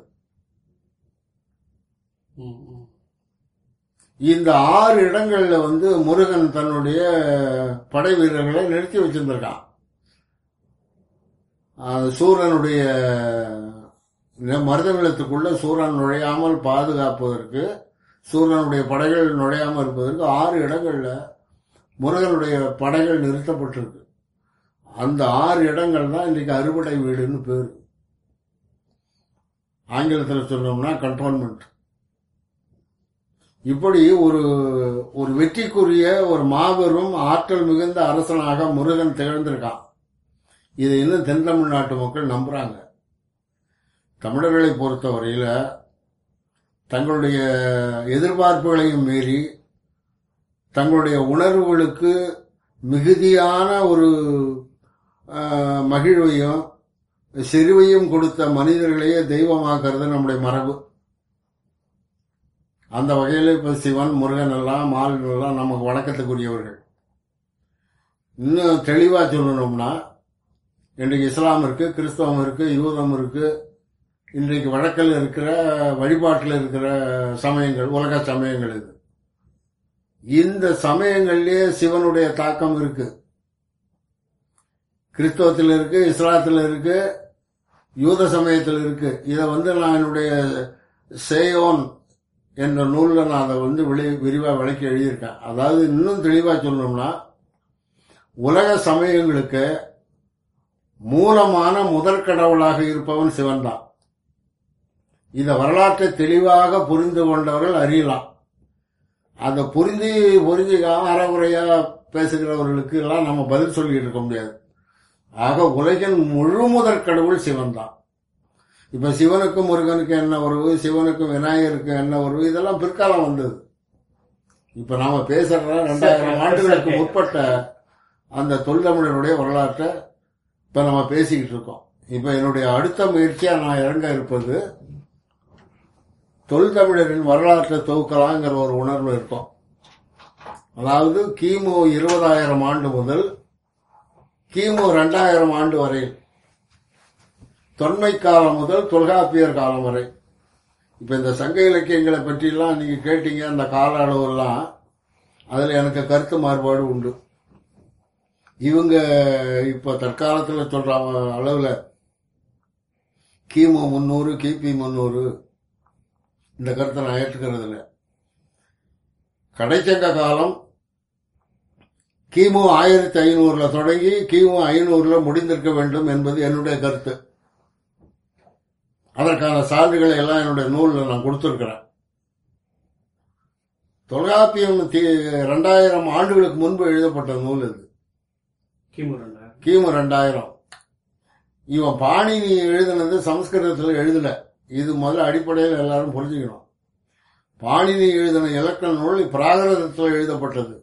இந்த ஆறு இடங்கள்ல வந்து முருகன் தன்னுடைய படை வீரர்களை நிறுத்தி வச்சிருந்திருக்கான். சூரனுடைய மருதநிலத்துக்குள்ள சூரன் நுழையாமல் பாதுகாப்பதற்கு சூரனுடைய படைகள் நுழையாமல் இருப்பதற்கு ஆறு இடங்கள்ல முருகனுடைய படைகள் நிறுத்தப்பட்டிருக்கு. அந்த ஆறு இடங்கள் தான் இன்னைக்கு அறுவடை வீடுன்னு பேர். ஆங்கிலத்தில் சொன்னோம்னா கண்டோன்மெண்ட் இப்படி ஒரு ஒரு வெற்றிக்குரிய ஒரு மாபெரும் ஆற்றல் மிகுந்த அரசனாக முருகன் திகழ்ந்திருக்கான். இதை இன்னும் தென் தமிழ்நாட்டு மக்கள் நம்புறாங்க. தமிழர்களை பொறுத்தவரையில தங்களுடைய எதிர்பார்ப்புகளையும் மீறி தங்களுடைய உணர்வுகளுக்கு மிகுதியான ஒரு மகிழ்வையும் செறிவையும் கொடுத்த மனிதர்களையே தெய்வமாக்குறது நம்முடைய மரபு. அந்த வகையில் இப்போ சிவன் முருகன் எல்லாம் மால்கள் எல்லாம் நமக்கு வணக்கத்துக்குரியவர்கள். இன்னும் தெளிவாக சொல்லணும்னா இன்றைக்கு இஸ்லாம் இருக்கு கிறிஸ்தவம் இருக்கு யூதம் இருக்கு இன்றைக்கு வழக்கில் இருக்கிற வழிபாட்டில் இருக்கிற சமயங்கள் உலக சமயங்கள் இது. இந்த சமயங்கள்லயே சிவனுடைய தாக்கம் இருக்கு. கிறிஸ்தவத்தில் இருக்கு இஸ்லாத்தில் இருக்கு யூத சமயத்தில் இருக்கு. இதை வந்து நான் என்னுடைய சேயோன் என்ற நூலில் நான் அதை வந்து விளை விரிவாக விளக்கி எழுதியிருக்கேன். அதாவது இன்னும் தெளிவாக சொல்லணும்னா உலக சமயங்களுக்கு மூலமான முதற் கடவுளாக இருப்பவன் சிவன் தான் இந்த வரலாற்றை தெளிவாக புரிந்து கொண்டவர்கள் அறியலாம். அந்த புரிந்து புரிஞ்சுக்காம அறகுறையா பேசுகிறவர்களுக்கு எல்லாம் நம்ம பதில் சொல்லிட்டு இருக்க முடியாது. ஆக உலகின் முழு முதற் கடவுள் சிவன் தான் இப்ப சிவனுக்கும் முருகனுக்கும் என்ன உறவு? சிவனுக்கும் விநாயகருக்கும் என்ன உறவு? இதெல்லாம் பிற்காலம் வந்தது. இப்ப நாம பேசுற ரெண்டாயிரம் ஆண்டுகளுக்கு முற்பட்ட அந்த தொல்தமிழருடைய வரலாற்றை இப்ப நம்ம பேசிக்கிட்டு இருக்கோம். இப்ப என்னுடைய அடுத்த முயற்சியா நான் இறங்க இருப்பது தொல்தமிழரின் வரலாற்றை தொகுக்கலாங்கிற ஒரு உணர்வு இருக்கும். அதாவது கிமு இருபதாயிரம் ஆண்டு முதல் கிமு ரெண்டாயிரம் ஆண்டு வரை தொன்மை காலம் முதல் தொல்காப்பியர் காலம் வரை. இப்ப இந்த சங்க இலக்கியங்களை பற்றிலாம் நீங்க கேட்டீங்க அந்த கால அளவுலாம் அதுல எனக்கு கருத்து மாறுபாடு உண்டு. இவங்க இப்ப தற்காலத்தில் சொல்ற அளவுல கிமு முன்னூறு கிபி முன்னூறு இந்த கருத்தை நான் ஏற்றுக்கிறது இல்லை கடைச்சங்க காலம் கிமு ஆயிரத்தி ஐநூறுல தொடங்கி கிமு ஐநூறுல முடிந்திருக்க வேண்டும் என்பது என்னுடைய கருத்து. அதற்கான சான்றுகளை எல்லாம் என்னுடைய நூலில் நான் கொடுத்திருக்கிறேன். தொல்காப்பியம் ரெண்டாயிரம் ஆண்டுகளுக்கு முன்பு எழுதப்பட்ட நூல் இது. கிமு ரெண்டாயிரம். கிமு ரெண்டாயிரம். இவன் பாணினி எழுதினது சமஸ்கிருதத்தில் எழுதல. இது முதல்ல அடிப்படையில் எல்லாரும் புரிஞ்சுக்கணும். பாணினி எழுதின இலக்கண நூல் பிராகிருதத்தில் எழுதப்பட்டது.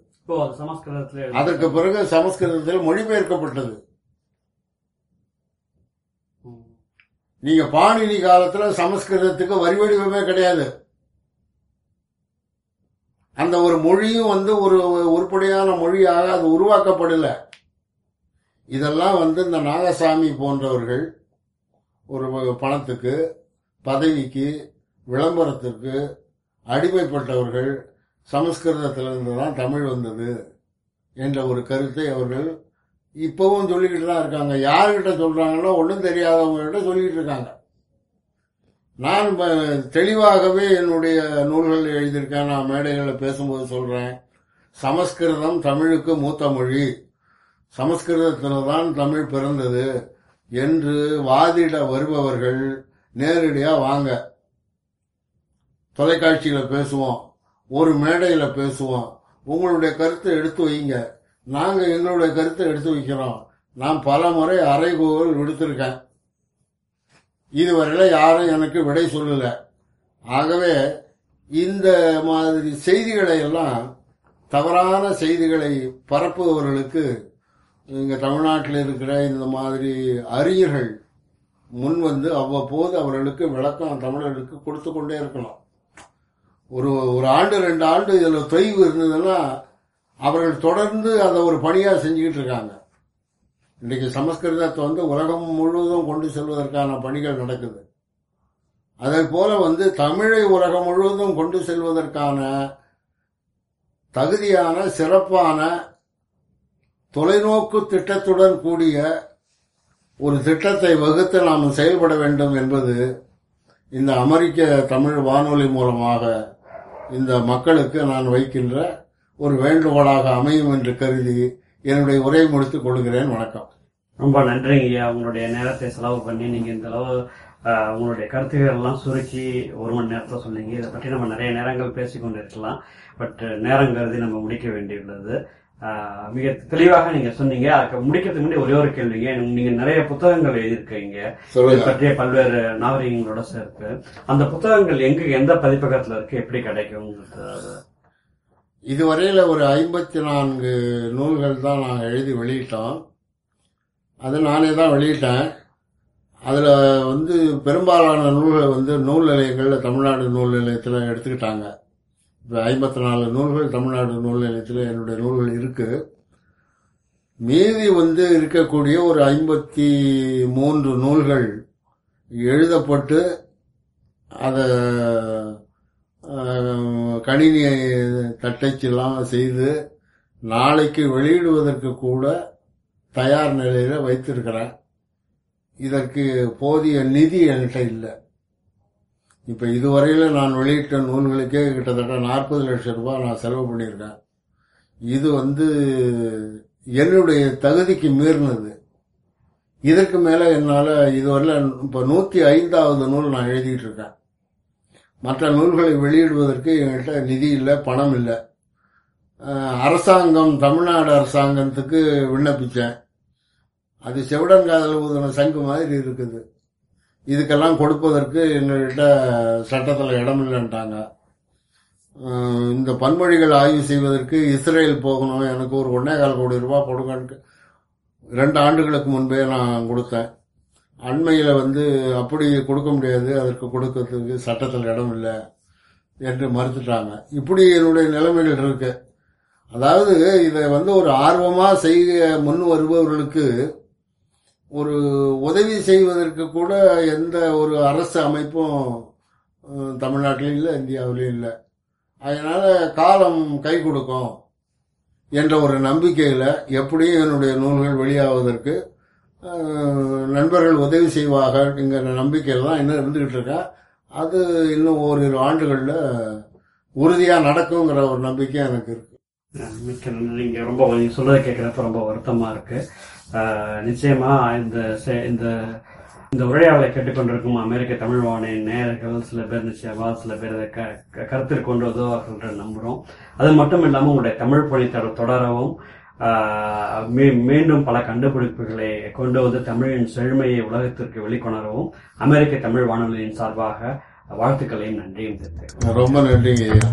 அதற்கு பிறகு சமஸ்கிருதத்தில் மொழிபெயர்க்கப்பட்டது. நீங்க பாணினி காலத்துல சமஸ்கிருதத்துக்கு வரி வடிவமே கிடையாது. அந்த ஒரு மொழியும் வந்து ஒரு உருப்படியான மொழியாக அது உருவாக்கப்படல. இதெல்லாம் வந்து இந்த நாகசாமி போன்றவர்கள் ஒரு பணத்துக்கு பதவிக்கு விளம்பரத்திற்கு அடிமைப்பட்டவர்கள் சமஸ்கிருதத்திலிருந்து தான் தமிழ் வந்தது என்ற ஒரு கருத்தை அவர்கள் இப்பவும் சொல்லிக்கிட்டு தான் இருக்காங்க. யார்கிட்ட சொல்றாங்கன்னா ஒன்றும் தெரியாதவங்க கிட்ட சொல்லிக்கிட்டு இருக்காங்க. நான் தெளிவாகவே என்னுடைய நூல்கள் எழுதியிருக்கேன். நான் மேடைகளில் பேசும்போது சொல்றேன். சமஸ்கிருதம் தமிழுக்கு மூத்த மொழி. சமஸ்கிருதத்தில் தான் தமிழ் பிறந்தது என்று வாதிட வருபவர்கள் நேரடியாக வாங்க. தொலைக்காட்சியில் பேசுவோம். ஒரு மேடையில் பேசுவோம். உங்களுடைய கருத்தை எடுத்து வைங்க. நாங்க எங்களுடைய கருத்தை எடுத்து வைக்கிறோம். நான் பல முறை அறைகூவல் விடுத்திருக்கேன். இதுவரையில யாரும் எனக்கு விடை சொல்லல. ஆகவே இந்த மாதிரி செய்திகளை எல்லாம் தவறான செய்திகளை பரப்புபவர்களுக்கு இங்க தமிழ்நாட்டில் இருக்கிற இந்த மாதிரி அறிஞர்கள் முன் வந்து அவ்வப்போது அவர்களுக்கு விளக்கம் தமிழர்களுக்கு கொடுத்து கொண்டே இருக்கணும். ஒரு ஒரு ஆண்டு ரெண்டு ஆண்டு இதுல தொய்வு இருந்ததுன்னா அவர்கள் தொடர்ந்து அதை ஒரு பணியா செஞ்சுக்கிட்டு இருக்காங்க. இன்றைக்கு சமஸ்கிருதத்தை வந்து உலகம் முழுவதும் கொண்டு செல்வதற்கான பணிகள் நடக்குது. அதே போல வந்து தமிழை உலகம் முழுவதும் கொண்டு செல்வதற்கான தகுதியான சிறப்பான தொலைநோக்கு திட்டத்துடன் கூடிய ஒரு திட்டத்தை வகுத்து நாம் செயல்பட வேண்டும் என்பது இந்த அமெரிக்க தமிழ் வானொலி மூலமாக இந்த மக்களுக்கு நான் வைக்கின்ற ஒரு வேண்டுகோளாக அமையும் என்று கருதி என்னுடைய உரையை முடித்துக் கொள்கிறேன். வணக்கம். ரொம்ப நன்றிங்க உங்களுடைய நேரத்தை செலவு பண்ணி நீங்க இந்த அளவு உங்களுடைய கருத்துக்கள் எல்லாம் சுருக்கி ஒரு மணி நேரத்துல சொன்னீங்க. இதை பற்றி நம்ம நிறைய நேரங்கள் பேசிக் கொண்டிருக்கலாம் பட் நேரம் கருதி நம்ம முடிக்க வேண்டியுள்ளது. மிக தெளிவாக நீங்க சொன்னீங்க. அதுக்கு முடிக்கிறதுக்கு முன்னாடி ஒரே ஒரு கேள்விங்க. நீங்க நிறைய புத்தகங்கள் எழுதியிருக்கீங்க. இது பற்றிய பல்வேறு நாகரிகங்களோட சேர்த்து. அந்த புத்தகங்கள் எங்க எந்த பதிப்பகத்துல இருக்கு? எப்படி கிடைக்கும் இதுவரையில் ஒரு ஐம்பத்தி நான்கு நூல்கள் தான் நாங்கள் எழுதி வெளியிட்டோம். அது நானே தான் வெளியிட்டேன். அதில் வந்து பெரும்பாலான நூல்கள் வந்து நூல் நிலையங்களில் தமிழ்நாடு நூல் நிலையத்தில் எடுத்துக்கிட்டாங்க. இப்போ ஐம்பத்தி நாலு நூல்கள் தமிழ்நாடு நூல் நிலையத்தில் என்னுடைய நூல்கள் இருக்குது மீதி வந்து இருக்கக்கூடிய ஒரு ஐம்பத்தி மூன்று நூல்கள் எழுதப்பட்டு அதை கணினி தட்டச்செல்லாம் செய்து நாளைக்கு வெளியிடுவதற்கு கூட தயார் நிலையில் வைத்திருக்கிறேன் இதற்கு போதிய நிதி என்கிட்ட இல்லை. இப்போ இதுவரையில் நான் வெளியிட்ட நூல்களுக்கே கிட்டத்தட்ட நாற்பது லட்சம் ரூபாய் நான் செலவு பண்ணியிருக்கேன். இது வந்து என்னுடைய தகுதிக்கு மீறினது. இதற்கு மேலே என்னால் இதுவரையில் இப்போ நூற்றி ஐந்தாவது நூல் நான் எழுதிட்டு இருக்கேன். மற்ற நூல்களை வெளியிடுவதற்கு எங்கள்கிட்ட நிதி இல்லை பணம் இல்லை. அரசாங்கம் தமிழ்நாடு அரசாங்கத்துக்கு விண்ணப்பித்தேன் அது செவிடன் காதல் ஊதின சங்கு மாதிரி இருக்குது. இதுக்கெல்லாம் கொடுப்பதற்கு எங்கள்கிட்ட சட்டத்தில் இடம் இல்லைன்ட்டாங்க. இந்த பன்மொழிகள் ஆய்வு செய்வதற்கு இஸ்ரேல் போகணும். எனக்கு ஒரு ஒன்னே கால் கோடி ரூபாய் கொடுங்கன்ட்டு ரெண்டு ஆண்டுகளுக்கு முன்பே நான் கொடுத்தேன். அண்மையில் வந்து அப்படி கொடுக்க முடியாது அதற்கு கொடுக்கறதுக்கு சட்டத்தில் இடம் இல்லை என்று மறுத்துட்டாங்க. இப்படி என்னுடைய நிலைமைகள் இருக்கு. அதாவது இதை வந்து ஒரு ஆர்வமாக செய்ய முன் வருபவர்களுக்கு ஒரு உதவி செய்வதற்கு கூட எந்த ஒரு அரசு அமைப்பும் தமிழ்நாட்டிலும் இல்லை இந்தியாவிலையும் இல்லை. அதனால் காலம் கை கொடுக்கும் என்ற ஒரு நம்பிக்கையில் எப்படியும் என்னுடைய நூல்கள் வெளியாவதற்கு நண்பர்கள் உதவி செய்வாங்கங்கிற நம்பிக்கையில் தான் இன்னும் இருந்துகிட்டு இருக்கா? அது இன்னும் ஓரிரு ஆண்டுகளில் உறுதியாக நடக்குங்கிற ஒரு நம்பிக்கை எனக்கு இருக்கு. மிக்க நீங்கள் ரொம்ப நீங்கள் சொல்றதை கேட்குறப்ப ரொம்ப வருத்தமாக இருக்கு. நிச்சயமாக நிச்சயமா இந்த செ- இந்த இந்த உரையாடலை கேட்டுக்கொண்டிருக்கும் அமெரிக்க தமிழ் வாணி நேயர்கள் சில பேர் நிச்சயமாக சில பேர் க- க- கருத்தில் கொண்டு உதவார்கள் நம்புகிறோம் அது மட்டும் இல்லாமல் உங்களுடைய தமிழ் பணி தொடரவும் மீ- மீண்டும் பல கண்டுபிடிப்புகளை கொண்டு வந்து தமிழின் செழுமையை உலகத்திற்கு வெளிக்கொணரவும் அமெரிக்க தமிழ் வானொலியின் சார்பாக வாழ்த்துக்களையும் நன்றியும் தெரிவித்துக்கிறேன் ரொம்ப நன்றிங்க ஐயா.